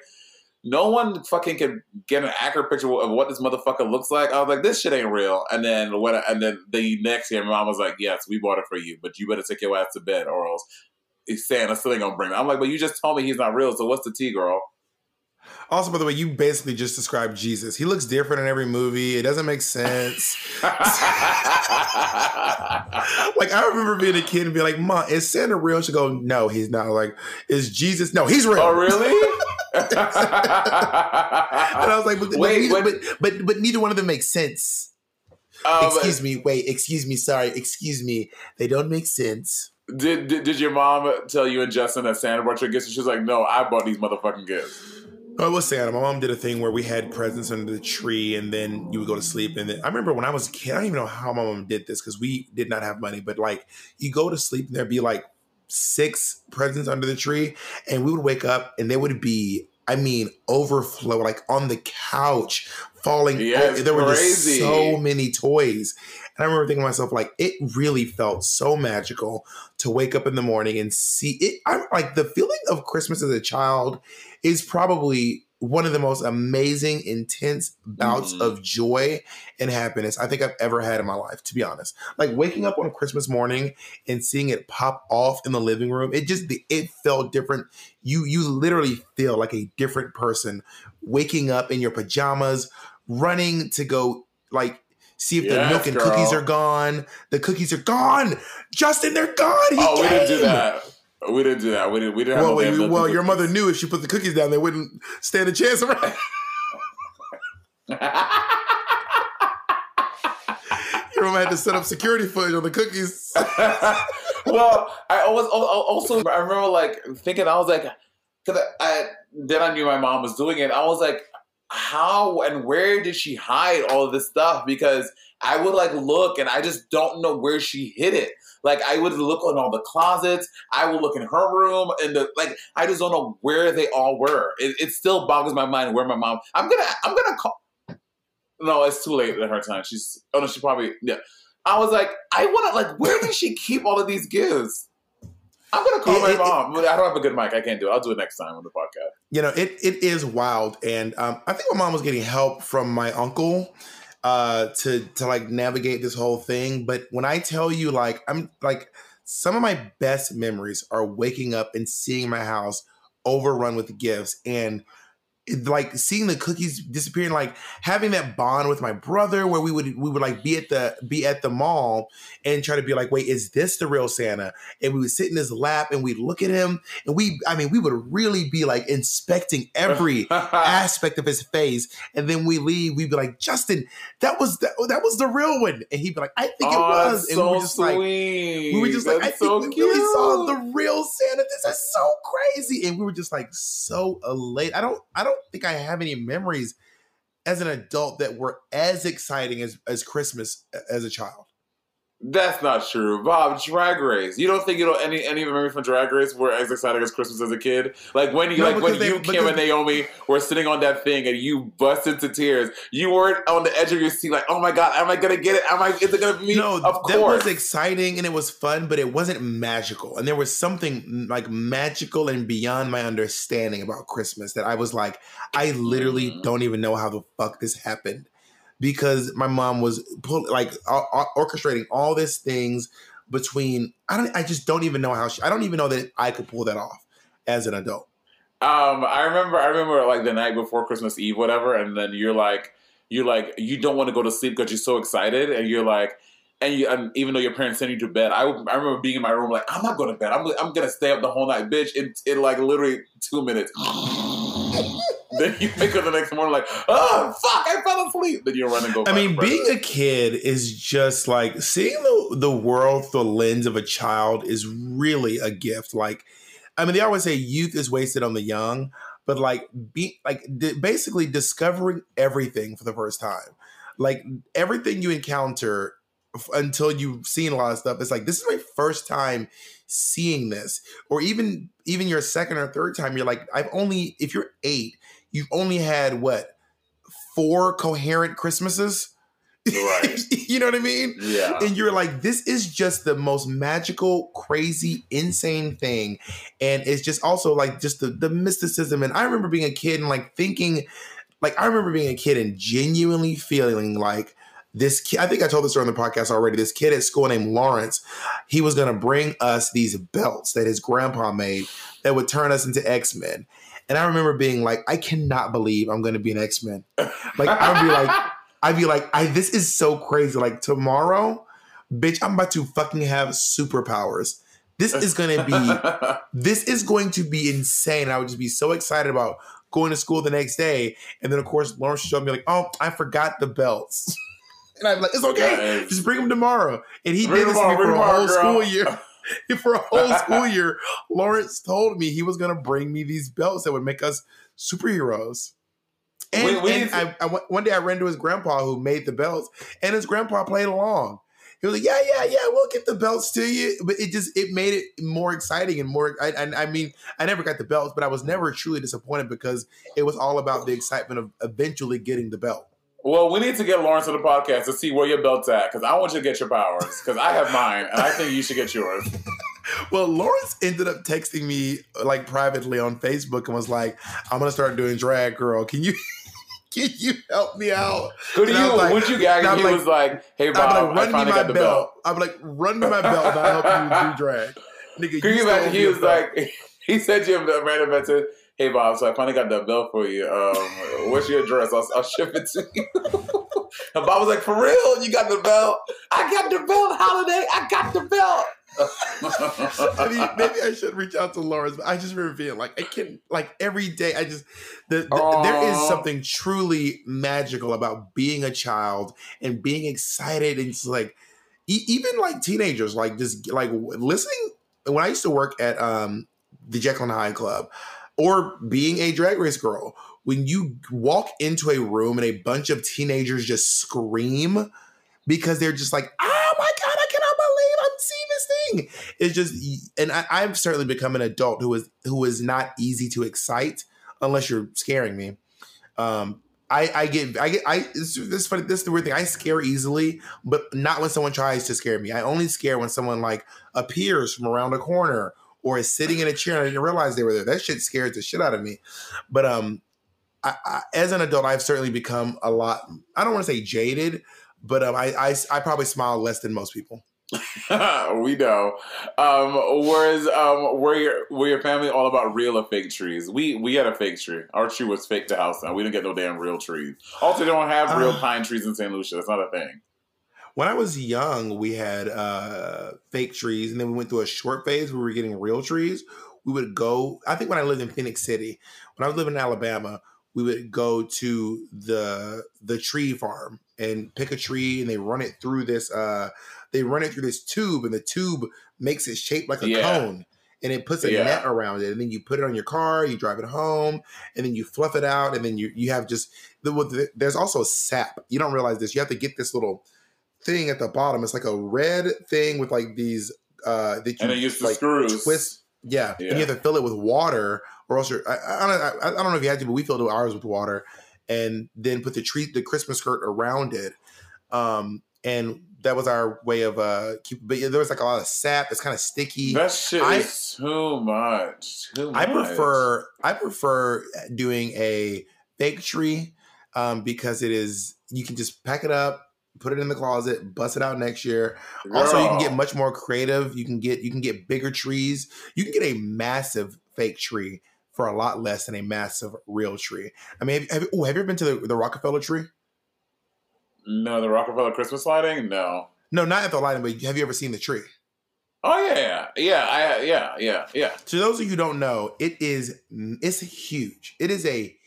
no one fucking can get an accurate picture of what this motherfucker looks like. I was like, this shit ain't real. And then when, and then the next year, my mom was like, yes, we bought it for you, but you better take your ass to bed, or else Santa still ain't gonna bring it. I'm like, but you just told me he's not real, so what's the tea, girl? Also, by the way, you basically just described Jesus. He looks different in every movie. It doesn't make sense. like I remember being a kid and be like, "Mom, is Santa real?" She go, "No, he's not." Like, is Jesus? No, he's real. Oh, really? and I was like, but, Wait, but, neither, but, but but neither one of them makes sense. Um, excuse me. Wait. Excuse me. Sorry. Excuse me. They don't make sense. Did, did did your mom tell you and Justin that Santa brought your gifts? And she's like, no, I bought these motherfucking gifts. Oh, it was Santa. My mom did a thing where we had presents under the tree, and then you would go to sleep. And then I remember when I was a kid, I don't even know how my mom did this because we did not have money. But like, you go to sleep, and there'd be like six presents under the tree, and we would wake up, and there would be, I mean, overflow, like on the couch, falling. Yeah, There were crazy. just so many toys. And I remember thinking to myself, like, it really felt so magical to wake up in the morning and see it. I'm like, the feeling of Christmas as a child is probably one of the most amazing, intense bouts Mhm. of joy and happiness I think I've ever had in my life, to be honest. Like waking up on Christmas morning and seeing it pop off in the living room, it just it felt different. You you literally feel like a different person waking up in your pajamas, running to go like see if the Yes, milk and girl. cookies are gone. The cookies are gone. Justin, they're gone. He oh, we didn't do that. We didn't do that. We didn't. We didn't Well, no wait, damn milk well, your mother knew if she put the cookies down, they wouldn't stand a chance around. your mom had to set up security footage on the cookies. well, I always al- al- also I remember like thinking I was like, cause I, I then I knew my mom was doing it. I was like, how and where did she hide all this stuff? Because I would like look and I just don't know where she hid it. Like I would look in all the closets. I would look in her room and the like. I just don't know where they all were. It, it still boggles my mind where my mom. I'm gonna. I'm gonna call. No, it's too late at her time. She's. Oh no, she probably. Yeah. I was like, I want to like. Where did she keep all of these gifts? I'm gonna call It- my it- mom. but I don't have a good mic. I can't do it. I'll do it next time on the podcast. you know, it it is wild, and um, I think my mom was getting help from my uncle uh, to to like navigate this whole thing. But when I tell you, like, I'm like, some of my best memories are waking up and seeing my house overrun with gifts, and like seeing the cookies disappearing, like having that bond with my brother, where we would we would like be at the be at the mall and try to be like, wait, is this the real Santa? And we would sit in his lap and we'd look at him, and we, I mean, we would really be like inspecting every aspect of his face, and then we leave, we'd be like, Justin, that was the, that was the real one, and he'd be like, I think it Oh, was, that's and we were so just like, sweet. we were just like, I That's think so we really saw the real Santa. This is so crazy, and we were just like so elated. I don't, I don't think I have any memories as an adult that were as exciting as as Christmas as a child. That's not true, Bob. Drag Race. You don't think you know any any of the memories from Drag Race were as exciting as Christmas as a kid? Like when you No, like when they- you Kim and Naomi were sitting on that thing and you bust into tears. You weren't on the edge of your seat, like, oh my god, am I gonna get it? Am I? Is it gonna be me? No, of that course. was exciting and it was fun, but it wasn't magical. And there was something mm, like magical and beyond my understanding about Christmas that I was like, I literally Mm. don't even know how the fuck this happened because my mom was pull, like or- or- orchestrating all these things between. I don't. I just don't even know how. She, I don't even know that I could pull that off as an adult. Um, I remember, I remember like the night before Christmas Eve, whatever, and then you're like, you're like, you don't want to go to sleep because you're so excited, and you're like, and you, and even though your parents send you to bed, I, I remember being in my room like, I'm not going to bed, I'm, I'm gonna stay up the whole night, bitch. In, in like literally two minutes. then you wake up the next morning like, oh fuck, I fell asleep. Then you run and go. I mean, being a kid is just like seeing the the world through the lens of a child is really a gift. Like, I mean, they always say youth is wasted on the young, but like, be like di- basically discovering everything for the first time, like everything you encounter until you've seen a lot of stuff. It's like this is my first time seeing this, or even even your second or third time. You're like, I've only if you're eight, you've only had what four coherent Christmases. Right. you know what I mean? Yeah. And you're like, this is just the most magical, crazy, insane thing. And it's just also like just the, the mysticism. And I remember being a kid and like thinking, like, I remember being a kid and genuinely feeling like this kid, I think I told this on the podcast already. This kid at school named Lawrence, he was going to bring us these belts that his grandpa made that would turn us into X Men. And I remember being like, I cannot believe I'm going to be an X Men. Like, I'd be like, I'd be like, I this is so crazy. Like tomorrow, bitch, I'm about to fucking have superpowers. This is gonna be this is going to be insane. I would just be so excited about going to school the next day. And then of course Lawrence showed me like, oh, I forgot the belts. and I'm like, it's okay, just bring them tomorrow. And he Bring did this them to me tomorrow, for a whole school year. for a whole school year, Lawrence told me he was gonna bring me these belts that would make us superheroes. And, We- we and I, I one day I ran to his grandpa who made the belts, and his grandpa played along. He was like, "Yeah, yeah, yeah, we'll get the belts to you," but it just it made it more exciting and more. I, and I mean, I never got the belts, but I was never truly disappointed because it was all about the excitement of eventually getting the belt. Well, we need to get Lawrence on the podcast to see where your belt's at because I want you to get your powers because I have mine and I think you should get yours. Well, Lawrence ended up texting me like privately on Facebook and was like, "I'm gonna start doing drag, girl. Can you can you help me out?" Who do And you? like- would you gag? and he was like, "Hey, I'm Bob, like, run me my the belt. belt." I'm like, run me my belt and I'll help you do drag. Nigga, Can you stole imagine? He was belt. like, he sent you have a random message. Hey Bob, so I finally got that belt for you. Um, what's your address? I'll, I'll ship it to you. and Bob was like, "For real? You got the belt? I got the belt, Holiday. I got the belt." I mean, maybe I should reach out to Lawrence, but I just remember feeling like I can, like every day, I just, the, the- there is something truly magical about being a child and being excited. And it's like, e- even like teenagers, like just like listening. When I used to work at um, the Jekyll and Hyde Club or being a drag race girl, when you walk into a room and a bunch of teenagers just scream because they're just like, oh my God, I cannot believe I'm seeing this thing. It's just, and I, I've certainly become an adult who is who is not easy to excite unless you're scaring me. Um, I, I get, I get, I. This, this is funny. This is the weird thing. I scare easily, but not when someone tries to scare me. I only scare when someone like appears from around a corner or is sitting in a chair and I didn't realize they were there. That shit scares the shit out of me. But um, I, I, as an adult, I've certainly become a lot. I don't want to say jaded, but um, I, I I probably smile less than most people. we know. Um, whereas, um, were your were your family all about real or fake trees? We we had a fake tree. Our tree was fake to house now. We didn't get no damn real trees. Also, they don't have real Uh. pine trees in St. Lucia. That's not a thing. When I was young, we had uh, fake trees, and then we went through a short phase where we were getting real trees. We would go. I think when I lived in Phenix City, when I was living in Alabama, we would go to the the tree farm and pick a tree, and they run it through this. Uh, they run it through this tube, and the tube makes it shaped like a Yeah. cone, and it puts a Yeah. net around it, and then you put it on your car, you drive it home, and then you fluff it out, and then you you have just the, there's also sap. You don't realize this. You have to get this little thing at the bottom. It's like a red thing with like these uh that you And use the like screws. twist. Yeah. and you have to fill it with water, or else you're. I, I, don't, I, I don't know if you had to, but we filled ours with water, and then put the tree, the Christmas skirt around it. Um, and that was our way of uh keep. But yeah, there was like a lot of sap. It's kind of sticky. That shit I- is too much. Too much. I prefer I prefer doing a fake tree um, because it is you can just pack it up, put it in the closet, bust it out next year. Also, you can get much more creative. You can get you can get bigger trees. You can get a massive fake tree for a lot less than a massive real tree. I mean, have, have, ooh, have you ever been to the, the Rockefeller tree? No, the Rockefeller Christmas lighting. No. No, not at the lighting, but have you ever seen the tree? Oh yeah, yeah, I, yeah, yeah, yeah. To those of you who don't know, it is it's huge. It is a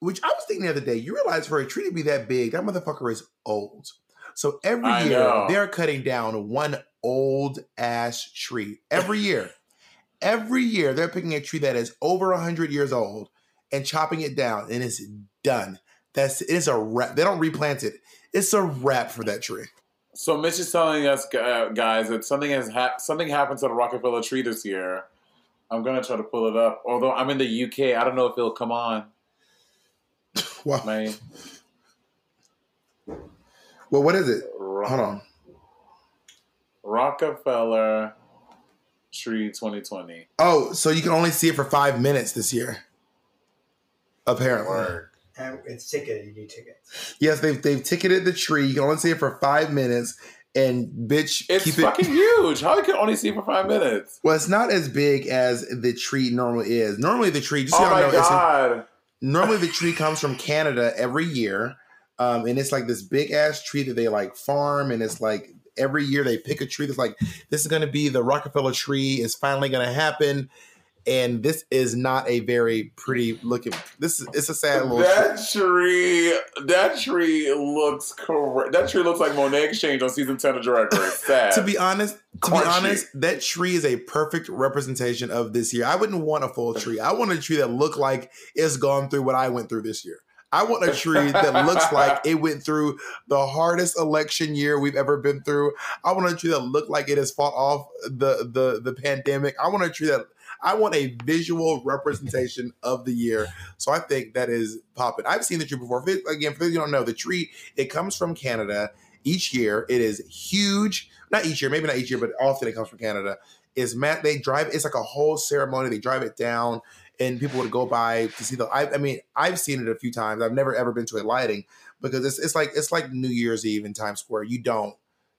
which I was thinking the other day. You realize for a tree to be that big, that motherfucker is old. So every I year know. they're cutting down one old ass tree. Every year. every year they're picking a tree that is over 100 years old and chopping it down and it's done. That's it's a wrap. They don't replant it. It's a wrap for that tree. So Mitch is telling us, uh, guys, that something has hap something happened to the Rockefeller tree this year. I'm gonna try to pull it up. Although I'm in the UK, I don't know if it'll come on. Wow. Man, Well, what is it? Hold on. Rockefeller tree 2020. Oh, so you can only see it for five minutes this year. Apparently. And it's ticketed. You need tickets. Yes, they've they've ticketed the tree. You can only see it for five minutes, and bitch, It's keep fucking it. huge. How you can only see for five minutes? Well, it's not as big as the tree normally is. Normally, the tree. Just Oh y'all my know, it's a- god! Normally the tree comes from Canada every year, um, and it's like this big ass tree that they like farm, and it's like every year they pick a tree that's like this is going to be the Rockefeller tree. it's finally going to happen, and this is not a very pretty looking. This is it's a sad little. tree. That tree, that tree looks correct. That tree looks like Monet X Change on season ten of Drag Race. Sad. to be honest, to be honest, that tree is a perfect representation of this year. I wouldn't want a full tree. I want a tree that looked like it's gone through what I went through this year. I want a tree that looks like it went through the hardest election year we've ever been through. I want a tree that looked like it has fought off the the the pandemic. I want a tree that I want a visual representation of the year. So I think that is popping. I've seen the tree before. For- Again, for those you don't know, the tree it comes from Canada each year. It is huge. Not each year, maybe not each year, but often it comes from Canada. Is Matt? They drive. It's like a whole ceremony. They drive it down, and people would go by to see the. I, I mean, I've seen it a few times. I've never ever been to a lighting because it's it's like it's like New Year's Eve in Times Square. You don't,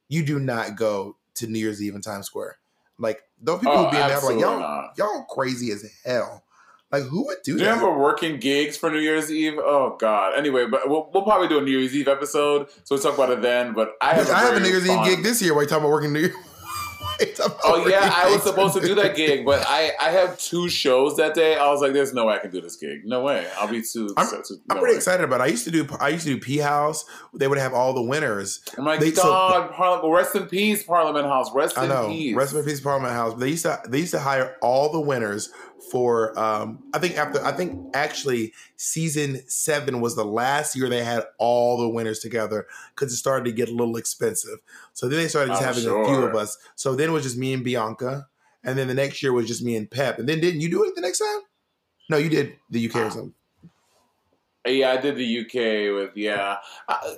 you do not go to New Year's Eve in Times Square. Like those people Oh, would be in there, like y'all, not. y'all crazy as hell. Like who would do that? Do you that? remember working gigs for New Year's Eve? Oh God. Anyway, but we'll, we'll probably do a New Year's Eve episode, so we'll talk about it then. But I have, have a New Year's Eve gig this year. Why you talking about working New Year? Why you talking about Oh yeah, I was supposed to do that gig, but I I have two shows that day. I was like, "There's no way I can do this gig. No way. I'll be too." I'm, so- too- I'm no pretty way. excited about it. I used to do I used to do P House. They would have all the winners. I'm like, They- so- God, Parliament, rest in peace, Parliament House. Rest I in peace. Rest in peace, Parliament House. They used to they used to hire all the winners for. Um, I think after I think actually season seven was the last year they had all the winners together because it started to get a little expensive. So then they started just I'm having a few of us. So then it was just me and Bianca, and then the next year was just me and Pep. And then didn't you do it the next time? No, you did the UK or something. Yeah, I did the UK with yeah. I,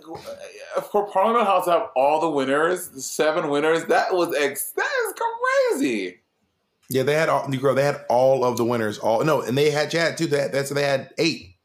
for Parliament House to have all the winners, the seven winners, that was ex- that is crazy. Yeah, they had all girl. They had all of the winners. All no, and they had Chad too. That that's they had eight.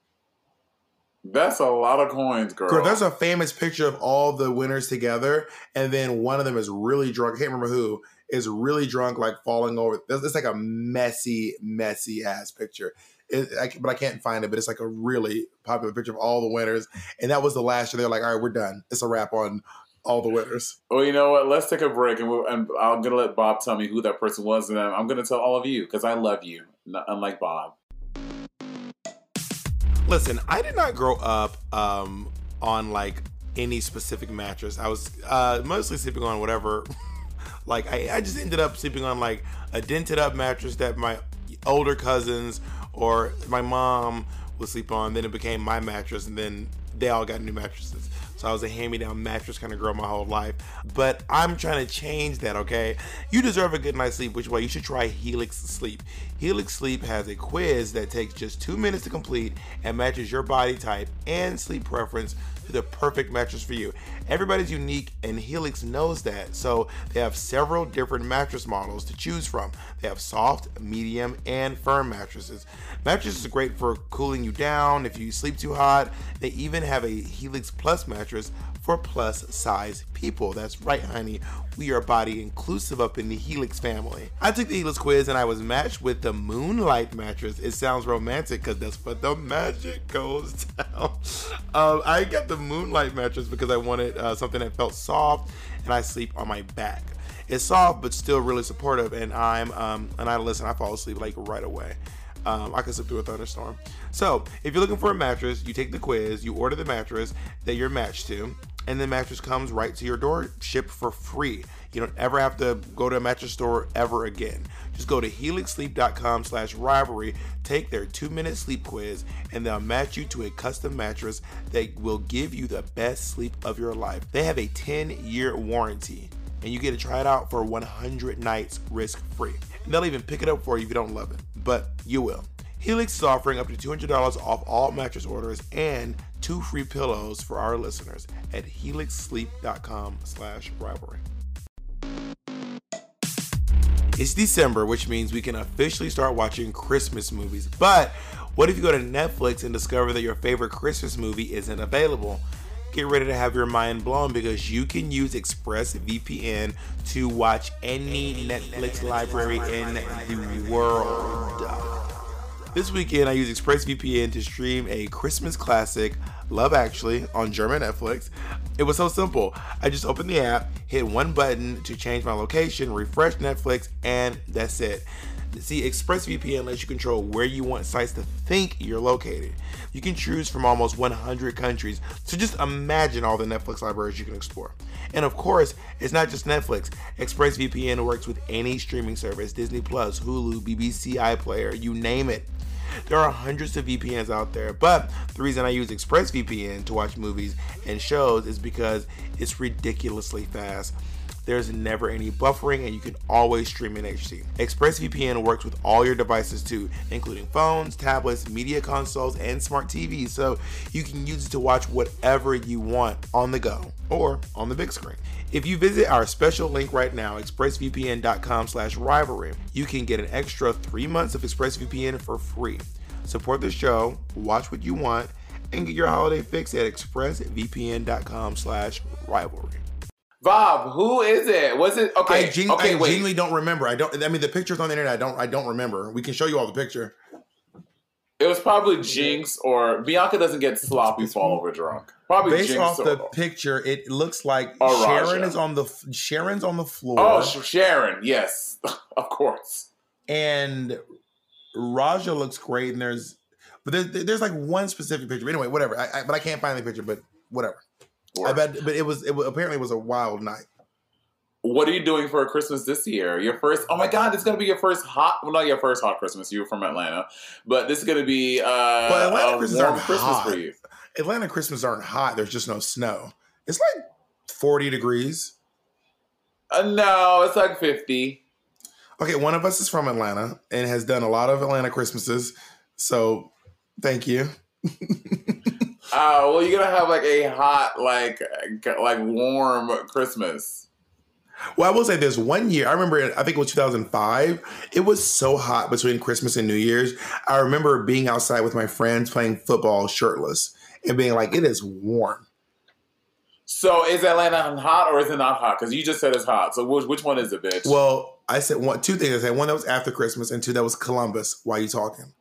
That's a lot of coins, girl. Girl, there's a famous picture of all the winners together, and then one of them is really drunk. I can't remember who is really drunk, like falling over. It's it's like a messy, messy ass picture. It, I, but I can't find it. But it's like a really popular picture of all the winners, and that was the last year. They're like, all right, we're done. It's a wrap on all the winners. Well, you know what? Let's take a break, and, we'll, and I'm gonna let Bob tell me who that person was, and I'm gonna tell all of you because I love you, unlike Bob. Listen, I did not grow up um, on like any specific mattress. I was uh, mostly sleeping on whatever. like I, I just ended up sleeping on like a dented up mattress that my older cousins or my mom would sleep on. Then it became my mattress, and then they all got new mattresses. So I was a hand-me-down mattress kind of girl my whole life. But I'm trying to change that, okay? You deserve a good night's sleep, which way you should try Helix Sleep. Helix Sleep has a quiz that takes just two minutes to complete and matches your body type and sleep preference to the perfect mattress for you. Everybody's unique and Helix knows that. So they have several different mattress models to choose from. They have soft, medium, and firm mattresses. Mattresses are great for cooling you down if you sleep too hot. They even have a Helix Plus mattress for plus size people. That's right, honey. We are body inclusive up in the Helix family. I took the Helix quiz and I was matched with the Moonlight mattress. It sounds romantic because that's where the magic goes down. Um, I got the Moonlight mattress because I wanted uh, something that felt soft and I sleep on my back. It's soft but still really supportive, and I'm um, and I listen. I fall asleep like right away. Um, I can sleep through a thunderstorm. So, if you're looking for a mattress, you take the quiz, you order the mattress that you're matched to, and the mattress comes right to your door, shipped for free. You don't ever have to go to a mattress store ever again. Just go to helixsleep.com slash rivalry, take their two-minute sleep quiz, and they'll match you to a custom mattress that will give you the best sleep of your life. They have a 10-year warranty, and you get to try it out for 100 nights risk-free. And they'll even pick it up for you if you don't love it, but you will. Helix is offering up to $200 off all mattress orders and two free pillows for our listeners at helixsleep.com slash rivalry. It's December, which means we can officially start watching Christmas movies. But what if you go to Netflix and discover that your favorite Christmas movie isn't available? Get ready to have your mind blown because you can use ExpressVPN to watch any Netflix library in the world. This weekend, I used ExpressVPN to stream a Christmas classic, Love Actually, on German Netflix. It was so simple. I just opened the app, hit one button to change my location, refresh Netflix, and that's it. See, ExpressVPN lets you control where you want sites to think you're located. You can choose from almost 100 countries, so just imagine all the Netflix libraries you can explore. And of course, it's not just Netflix. ExpressVPN works with any streaming service Disney Plus, Hulu, BBC iPlayer, you name it. There are hundreds of VPNs out there, but the reason I use ExpressVPN to watch movies and shows is because it's ridiculously fast. There's never any buffering and you can always stream in HD. ExpressVPN works with all your devices too, including phones, tablets, media consoles, and smart TVs, so you can use it to watch whatever you want on the go or on the big screen. If you visit our special link right now, expressvpn.com slash rivalry, you can get an extra three months of ExpressVPN for free. Support the show, watch what you want, and get your holiday fix at expressvpn.com slash rivalry. Bob, who is it? Was it okay? I, gen- okay, I wait. genuinely don't remember. I don't. I mean, the pictures on the internet. I don't. I don't remember. We can show you all the picture. It was probably Jinx or Bianca doesn't get sloppy fall over drunk. Probably Based Jinx off or, the picture, it looks like Sharon Raja. is on the Sharon's on the floor. Oh, Sharon, yes, of course. and Raja looks great. And there's, but there's, there's like one specific picture. Anyway, whatever. I, I, but I can't find the picture. But whatever. I bet. But it was. It was, apparently it was a wild night. What are you doing for Christmas this year? Your first? Oh my God, it's gonna be your first hot. Well, not your first hot Christmas. You're from Atlanta, but this is gonna be uh, But Atlanta Christmas aren't Christmas hot. for you. Atlanta Christmas aren't hot. There's just no snow. It's like 40 degrees. Uh, no, it's like fifty. Okay, one of us is from Atlanta and has done a lot of Atlanta Christmases. So thank you. Oh, well, you're gonna have like a hot, like, like warm Christmas. Well, I will say there's one year, I remember, I think it was 2005. It was so hot between Christmas and New Year's. I remember being outside with my friends playing football shirtless. and being like, it is warm. So is Atlanta hot or is it not hot? Because you just said it's hot. So which, which one is it, bitch? Well, I said one, two things. I said one that was after Christmas, and two that was Columbus. Why are you talking?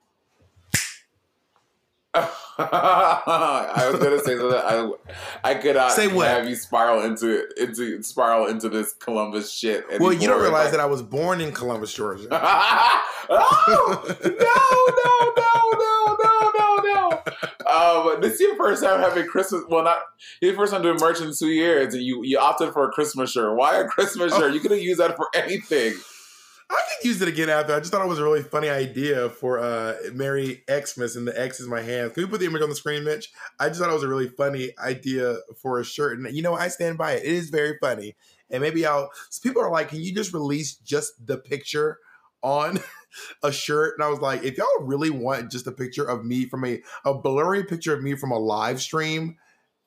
I was gonna say that I I could not Say what? have you spiral into into spiral into this Columbus shit. Well, you don't realize Like- that I was born in Columbus, Georgia. oh no no no no no no! no. Um, this is your first time having Christmas. Well, not your first time doing merch in two years, and you you opted for a Christmas shirt. Why a Christmas shirt? You could have used that for anything. I could use it again after. I just thought it was a really funny idea for uh Merry Xmas, and the X is my hands. Can we put the image on the screen, Mitch? I just thought it was a really funny idea for a shirt, and you know I stand by it. It is very funny, and maybe I'll. So people are like, "Can you just release just the picture on a shirt?" And I was like, "If y'all really want just a picture of me from a a blurry picture of me from a live stream,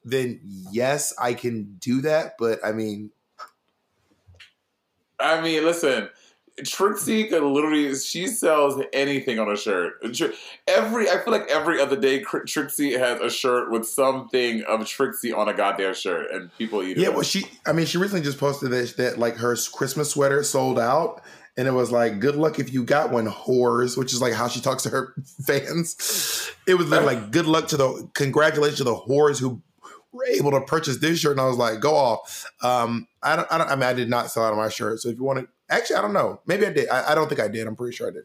then yes, I can do that." But I mean, I mean, listen. Trixie could literally she sells anything on a shirt. Every I feel like every other day Trixie has a shirt with something of Trixie on a goddamn shirt, and people eat it. Yeah, well, she. I mean, she recently just posted that that like her Christmas sweater sold out, and it was like, "Good luck if you got one, whores," which is like how she talks to her fans. It was literally like, "Good luck to the congratulations to the whores who were able to purchase this shirt," and I was like, "Go off." Um, I don't. I don't. I mean, I did not sell out of my shirt. So if you want to, actually, I don't know. Maybe I did. I, I don't think I did. I'm pretty sure I did.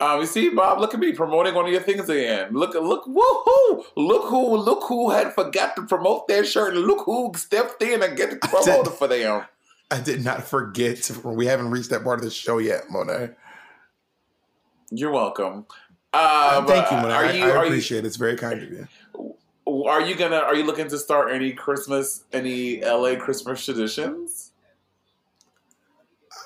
Um, you see, Bob, look at me promoting one of your things again. Look, look, woohoo! Look who, look who had forgot to promote their shirt, and look who stepped in and get it promoted for them. I did not forget. We haven't reached that part of the show yet, Monet. You're welcome. Um, Thank you, Monet. Are I, you? I are appreciate it. It's very kind of you. you? Are you gonna? Are you looking to start any Christmas, any LA Christmas traditions?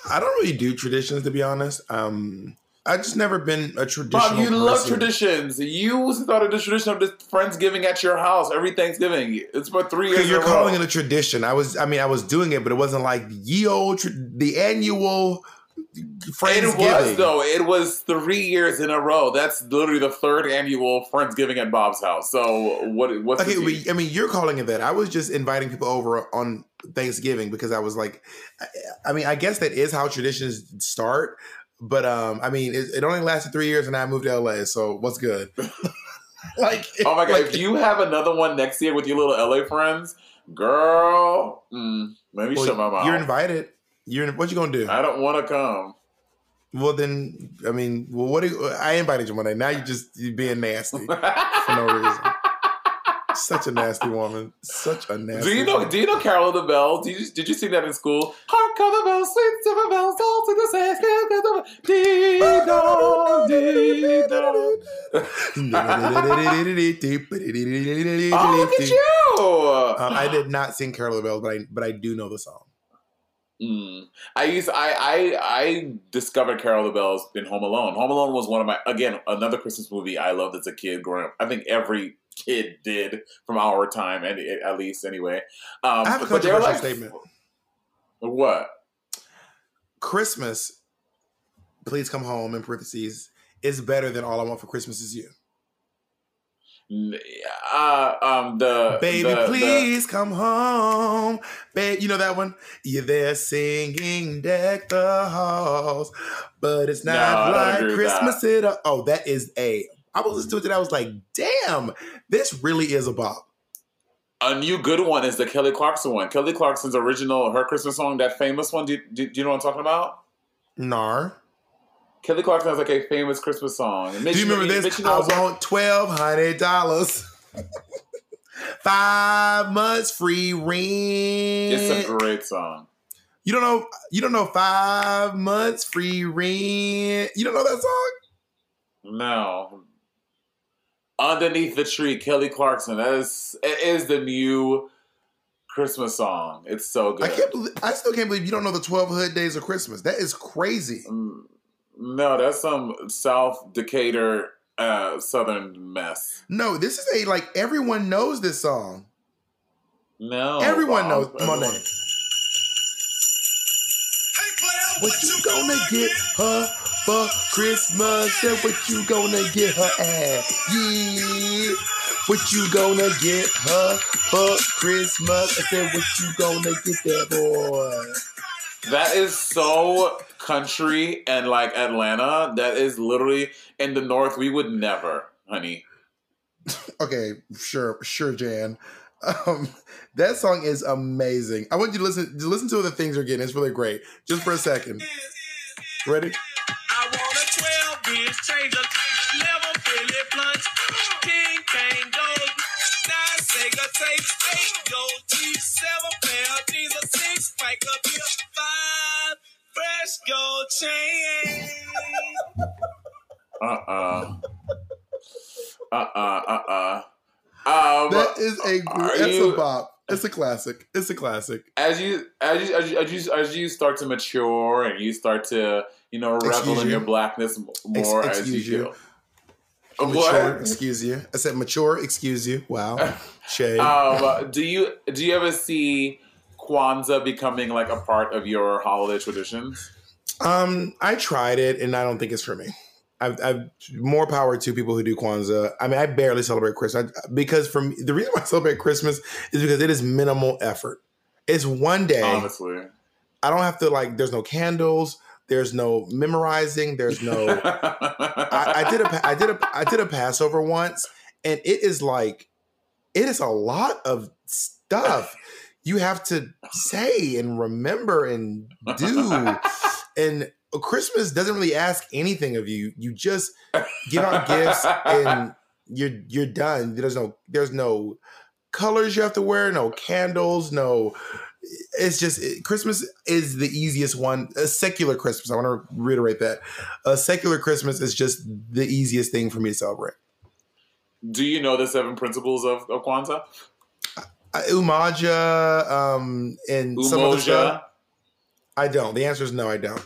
I don't really do traditions to be honest. Um, I just never been a traditional. Bob, you love traditions. You started the tradition of this Friendsgiving at your house every Thanksgiving. It's for three years. You're in a row. calling it a tradition. I was, I mean, I was doing it, but it wasn't like ye old, the annual Friendsgiving. It was though. It was three years in a row. That's literally the third annual Friendsgiving at Bob's house. So what? What's Okay, the tea? but, I mean, you're calling it that. I was just inviting people over on Thanksgiving because I was like, I, I mean, I guess that is how traditions start. But um, I mean, it, it only lasted three years, and I moved to LA. So what's good? like, oh my god! like- if you have another one next year with your little LA friends, girl, mm, let me Well, shut my mouth. You're invited. You're what you gonna do? I don't want to come. Well, then, I mean, well, what? Do you, I invited you one day. Now you're just you being nasty for no reason. Such a nasty woman. Such a nasty. Do you know? woman. Do you know Carol of the Bells? Did you, did you sing that in school? Hark of the bells, sweet silver bells, all to the says, dee dong, dee dong. Oh, look at you! Um, I did not sing Carol of the Bells, but I but I do know the song. Mm. I used I, I I discovered Carol the Bells in Home Alone. Home Alone was one of my again another Christmas movie I loved as a kid growing up. I think every kid did from our time, and at least anyway. Um, I have a controversial like statement. what? Christmas, please come home. In parentheses, is better than All I Want for Christmas Is You. Uh, um, the Baby, the- the- please come home. Babe, you know that one? You're there singing Deck the Halls, but it's not don't like Christmas at all. Oh, that is a. I was listening to it today. I was like, damn, this really is a bop. A new good one is the Kelly Clarkson one. Kelly Clarkson's original, her Christmas song, that famous one. Do, do, do you know what I'm talking about? Nar. Kelly Clarkson has like a famous Christmas song. Mitch, Do you remember this? Mitch I knows- want twelve hundred dollars. Five months free rent. It's a great song. You don't know. You don't know five months free rent. You don't know that song. No. Underneath the Tree, Kelly Clarkson. That is, it is the new Christmas song. It's so good. I can't. Believe, I still can't believe you don't know the twelve hood days of Christmas. That is crazy. Mm. No, that's some South Decatur uh, Southern mess. No, this is a like everyone knows this song. No. everyone Bob. knows. Come on, name. What you gonna get her for Christmas? And what you gonna get her at? Yeah. What you gonna get her for Christmas? I said, what you gonna get that boy? That is so country and like Atlanta. That is literally in the north. We would never, honey. Okay, sure, sure, Jan. Um, that song is amazing. I want you to listen to listen to the things you're getting. It's really great. Just for a second. Ready? Fresh gold chain. Uh uh-uh. uh. Uh uh uh uh. Um, That is a are that's you- a bop. It's a classic. It's a classic. as you as you as you as you, as you start to mature and you start to you know revel Excuse in you. your blackness m- Ex- more as you excuse you. go. Mature, What? excuse you. I said mature, excuse you. Wow. Shay. Um, do you do you ever see Kwanzaa becoming like a part of your holiday traditions? Um, I tried it and I don't think it's for me. I've, I've more power to people who do Kwanzaa. I mean, I barely celebrate Christmas I, because for me, the reason why I celebrate Christmas is because it is minimal effort. It's one day. Honestly, I don't have to like. There's no candles. There's no memorizing. There's no. I, I did a. I did a. I did a Passover once, and it is like, it is a lot of stuff you have to say and remember and do, and Christmas doesn't really ask anything of you. You just give out gifts and you're you're done. There's no there's no colors you have to wear, no candles, no. It's just it- Christmas is the easiest one. A secular Christmas. I want to reiterate that. A secular Christmas is just the easiest thing for me to celebrate. do you know the seven principles of, of Kwanzaa? Uh, Umaja um, and some other Umoja, stuff. I don't. The answer is no. I don't.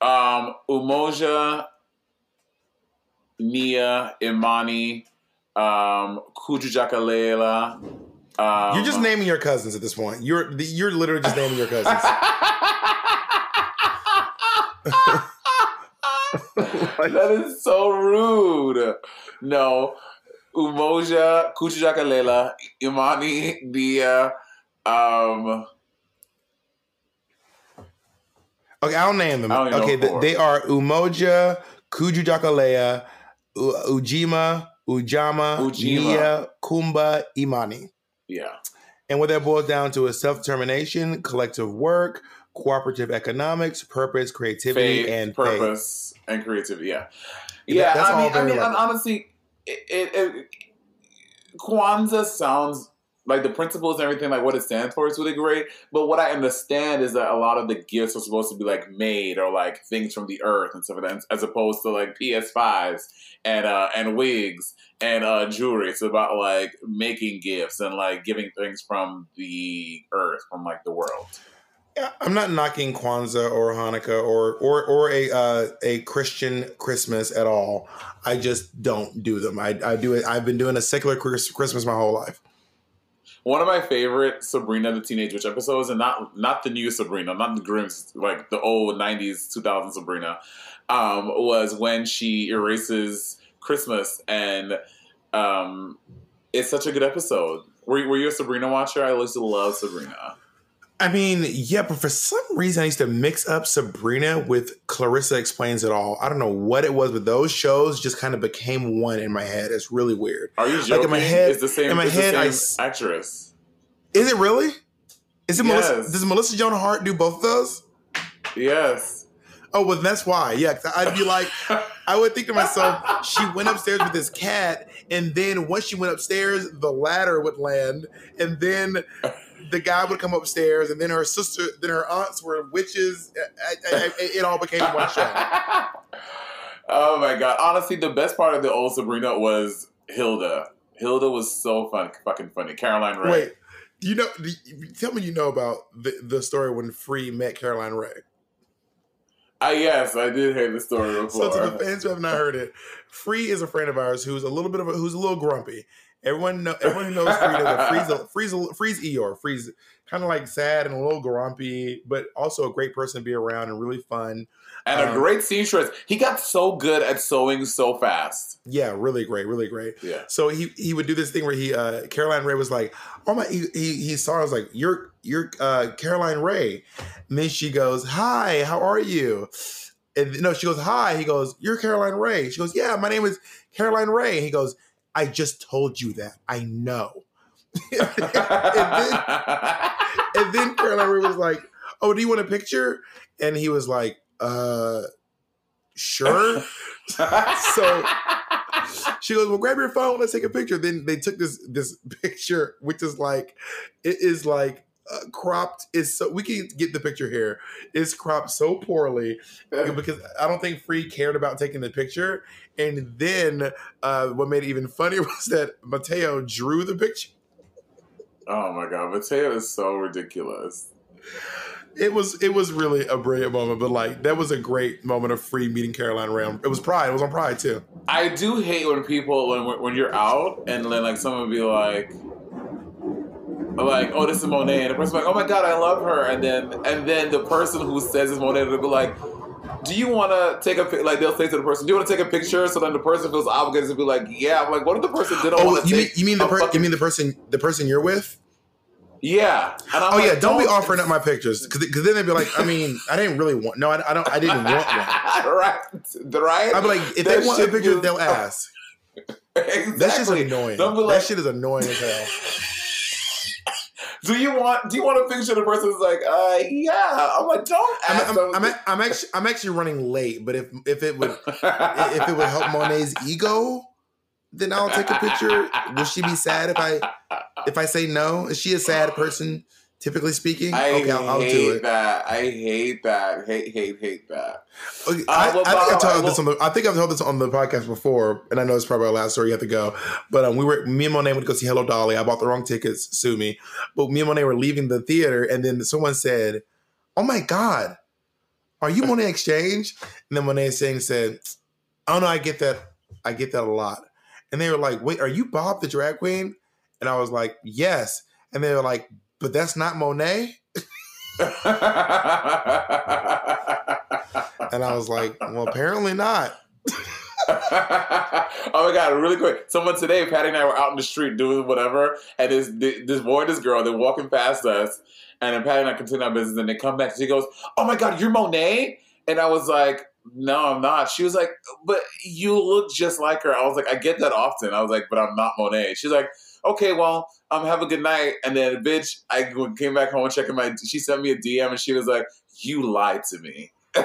um, Umoja, Nia, Imani, um, Kujujakalela. Um, You're just naming your cousins at this point. You're you're literally just naming your cousins. that is so rude. No. Umoja, Kuchijakalela, Imani, Dia, um, Okay, I'll name them. I don't even know Okay, th- four. they are Umoja, Kuju Jakalea, U- Ujima, Ujamaa, Ujima. Nia, Kuumba, Imani. yeah. And what that boils down to is self determination, collective work, cooperative economics, purpose, creativity, Faith, and faith. purpose, and creativity. Yeah. Yeah, I mean, I mean, level. honestly, it, it, it, Kwanzaa sounds like the principles and everything, like what it stands for is really great. But what I understand is that a lot of the gifts are supposed to be like made or like things from the earth and stuff like that, as opposed to like PS5s and uh and wigs and uh jewelry. It's about like making gifts and like giving things from the earth, from like the world. Yeah, I'm not knocking Kwanzaa or Hanukkah or or or a uh, a Christian Christmas at all. I just don't do them. I, I do it. I've been doing a secular Christmas my whole life. One of my favorite Sabrina the Teenage Witch episodes, and not not the new Sabrina, not the Grimm's, like the old '90s, 2000 Sabrina, um, was when she erases Christmas, and um, it's such a good episode. Were, were you a Sabrina watcher? I used to love Sabrina. I mean, yeah, but for some reason I used to mix up Sabrina with Clarissa Explains It All. I don't know what it was, but those shows just kind of became one in my head. It's really weird. Are you joking? Like in my head, it's the same. in my head, I actress. is it really? Is it Melissa? Yes. Does Melissa Joan Hart do both of those? Yes. Oh, well, that's why. Yeah, I'd be like, I would think to myself, she went upstairs with this cat, and then once she went upstairs, the ladder would land, and then the guy would come upstairs, and then her sister, then her aunts were witches. I, I, I, it all became one show. Oh my god! Honestly, the best part of the old Sabrina was Hilda. Hilda was so fun, fucking funny. Caroline Rhea. Wait, do you know? Do you, tell me you know about the, the story when Free met Caroline Rhea. Ah, yes, I did hear the story before. So to the fans who have not heard it, Free is a friend of ours who's a little bit of a who's a little grumpy. Everyone know everyone who knows Free knows that Free's a, Free's Eeyore. Free's kind of like sad and a little grumpy, but also a great person to be around and really fun. and a Um, great seamstress. He got so good at sewing so fast. Yeah, really great, really great. Yeah. So he he would do this thing where he uh Caroline Rhea was like, oh my, he he, he saw her, I was like, you're you're uh Caroline Rhea, and then she goes, hi, how are you? And no, she goes, hi. He goes, you're Caroline Rhea. She goes, yeah, my name is Caroline Rhea. He goes, I just told you that. I know. and, then, and then Caroline was like, oh, do you want a picture? And he was like, uh, sure. so she goes, "Well, grab your phone. Let's take a picture." Then they took this this picture, which is like, it is like uh, cropped. Is so we can get the picture here. It's cropped so poorly because I don't think Free cared about taking the picture. And then uh, what made it even funnier was that Mateo drew the picture. Oh my god, Mateo is so ridiculous. It was it was really a brilliant moment, but like that was a great moment of Free meeting Caroline Ram. It was Pride. It was on Pride too. I do hate when people when when you're out and then like someone be like like oh this is Monet and the person's like oh my god I love her and then and then the person who says it's Monet will be like do you want to take a pic? Like they'll say to the person, "Do you want to take a picture?" So then the person feels obligated to be like, "Yeah." I'm like, "What if the person didn't Oh, want to you mean take?" you mean the per- you mean the person the person you're with? Yeah. And I'm oh like, yeah, don't, be offering up my pictures because then they'd be like, I mean, I didn't really want. No, I, I don't. I didn't want one. right, right. I'd be like, if That they want a picture, is- they'll ask. exactly. That's just annoying. Don't that shit is annoying as hell. Do you want? Do you want a picture? The person's like, uh, yeah. I'm like, don't ask. I'm, I'm, I'm, I'm actually I'm actually running late, but if if it would if it would help Monet's ego, then I'll take a picture. Will she be sad if I if I say no? Is she a sad person, typically speaking? I okay, I'll, I'll hate do it. that. I hate that. Hate, hate, hate that. Okay, Uh, I, well, I think I've told I this on the. I think I've told this on the podcast before, and I know it's probably our last story. You have to go, but um, we were me and Monet went to go see Hello Dolly. I bought the wrong tickets. Sue me. But me and Monet were leaving the theater, and then someone said, "Oh my god, are you Monet X Change?" And then Monet saying said, "Oh no, I get that. I get that a lot." And they were like, "Wait, are you Bob the drag queen?" And I was like, "Yes." And they were like, "But that's not Monet." And I was like, "Well, apparently not." oh my god! Really quick. Someone today, Patty and I were out in the street doing whatever, and this this boy and this girl they're walking past us, and then Patty and I continue our business, and they come back. She goes, "Oh my god, you're Monet," and I was like. No, I'm not. She was like, but you look just like her. I was like, I get that often. I was like, but I'm not Monet. She's like, okay, well, um, have a good night. And then, bitch, I came back home checking my. She sent me a DM and she was like, you lied to me.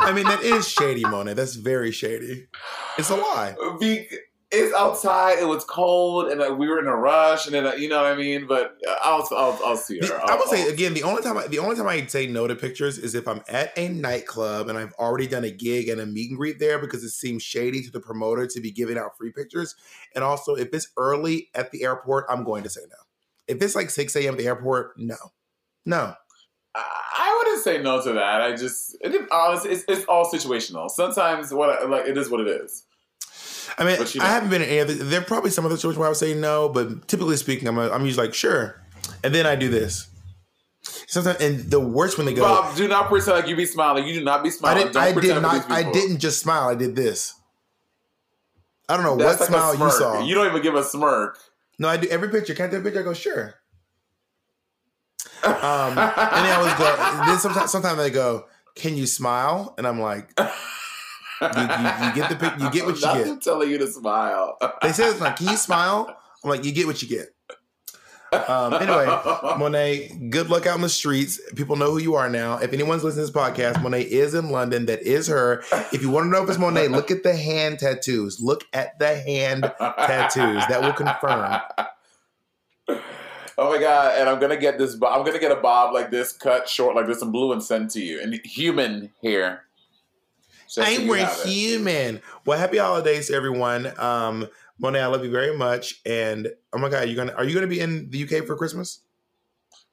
I mean, that is shady, Monet. That's very shady. It's a lie. Be- it's outside. It was cold, and uh, we were in a rush, and then uh, you know what I mean. But uh, I'll, I'll, I'll see her. The- I'll, I would say again, the only time I, the only time I say no to pictures is if I'm at a nightclub and I've already done a gig and a meet and greet there because it seems shady to the promoter to be giving out free pictures. And also, if it's early at the airport, I'm going to say no. If it's like 6 a.m. at the airport, no, no. I wouldn't say no to that. I just, it, honestly, it's, it's all situational. Sometimes what I, like it is what it is. I mean, I haven't been in any other. There are probably some other situations where I would say no, but typically speaking, I'm a, I'm usually like sure, and then I do this. Sometimes, and the worst when they go, Bob, do not pretend like you be smiling. You do not be I smiling. didn't. I did not. I didn't just smile. I did this. I don't know That's what like smile you saw. You don't even give a smirk. No, I do every picture. Can't take a picture? I go sure. Um, and then I always go. Then sometimes, sometimes they go, "Can you smile?" And I'm like, "You, you, you get the pic. You get what you I'm get." telling you to smile. They say it's like, "Can you smile?" I'm like, "You get what you get." Um, anyway, Monet, good luck out in the streets. People know who you are now. If anyone's listening to this podcast, Monet is in London. That is her. If you want to know if it's Monet, look at the hand tattoos. Look at the hand tattoos. That will confirm. Oh my god! And I'm gonna get this. I'm gonna get a bob like this, cut short like this in blue, and send to you. And human hair. Just so we're have it. human. Well, happy holidays, everyone. Um, Monet, I love you very much. And oh my god, you gonna are you gonna be in the UK for Christmas?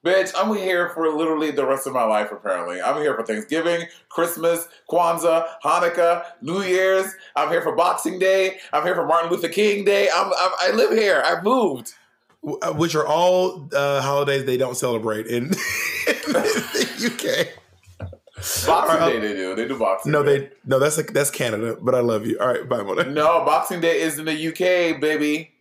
Bitch, I'm here for literally the rest of my life, apparently. I'm here for Thanksgiving, Christmas, Kwanzaa, Hanukkah, New Year's. I'm here for Boxing Day. I'm here for Martin Luther King Day. I'm, I'm, I live here. I've moved. Uh, Which are all uh, holidays they don't celebrate in, in the UK. Boxing Day they do. They do Boxing No, Day. they no. That's like that's Canada, but I love you. All right, bye, Mona. No, Boxing Day is in the UK, baby.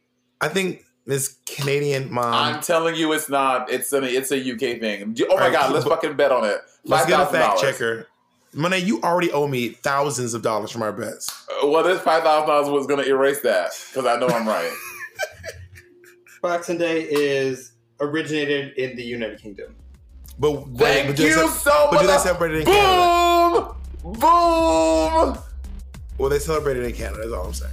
I think this Canadian mom. I'm telling you, it's not. It's a it's a UK thing. Oh my Alright, god, let's but- fucking bet on it. Let's Five get a thousand fact checker. Monet, you already owe me thousands of dollars from our bets. Uh, well, this five thousand dollars was gonna erase that because I know I'm right. Boxing Day is originated in the United Kingdom. But Thank but they you ce- so But do they much. celebrate it in Canada? Boom, boom. Well, they celebrate it in Canada. That's all I'm saying.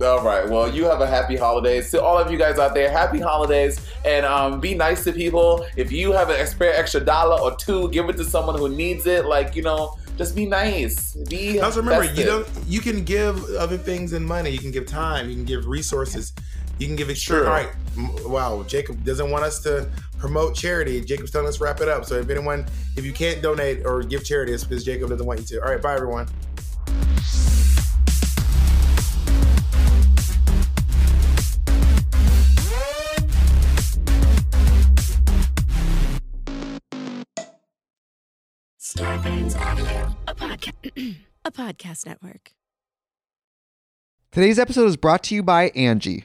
All right. Well, you have a happy holidays. To all of you guys out there, happy holidays, and um, be nice to people. If you have an spare extra dollar or two, give it to someone who needs it. Like you know, just be nice. Be Also, remember, you don't. You can give other things in money. You can give time. You can give resources. You can give it. True. All right. Wow. Jacob doesn't want us to promote charity. Jacob's telling us to wrap it up. So if anyone, if you can't donate or give charity, it's because Jacob doesn't want you to. All right. Bye, everyone. Starburns Audio, a podcast, a podcast network. Today's episode is brought to you by Angie.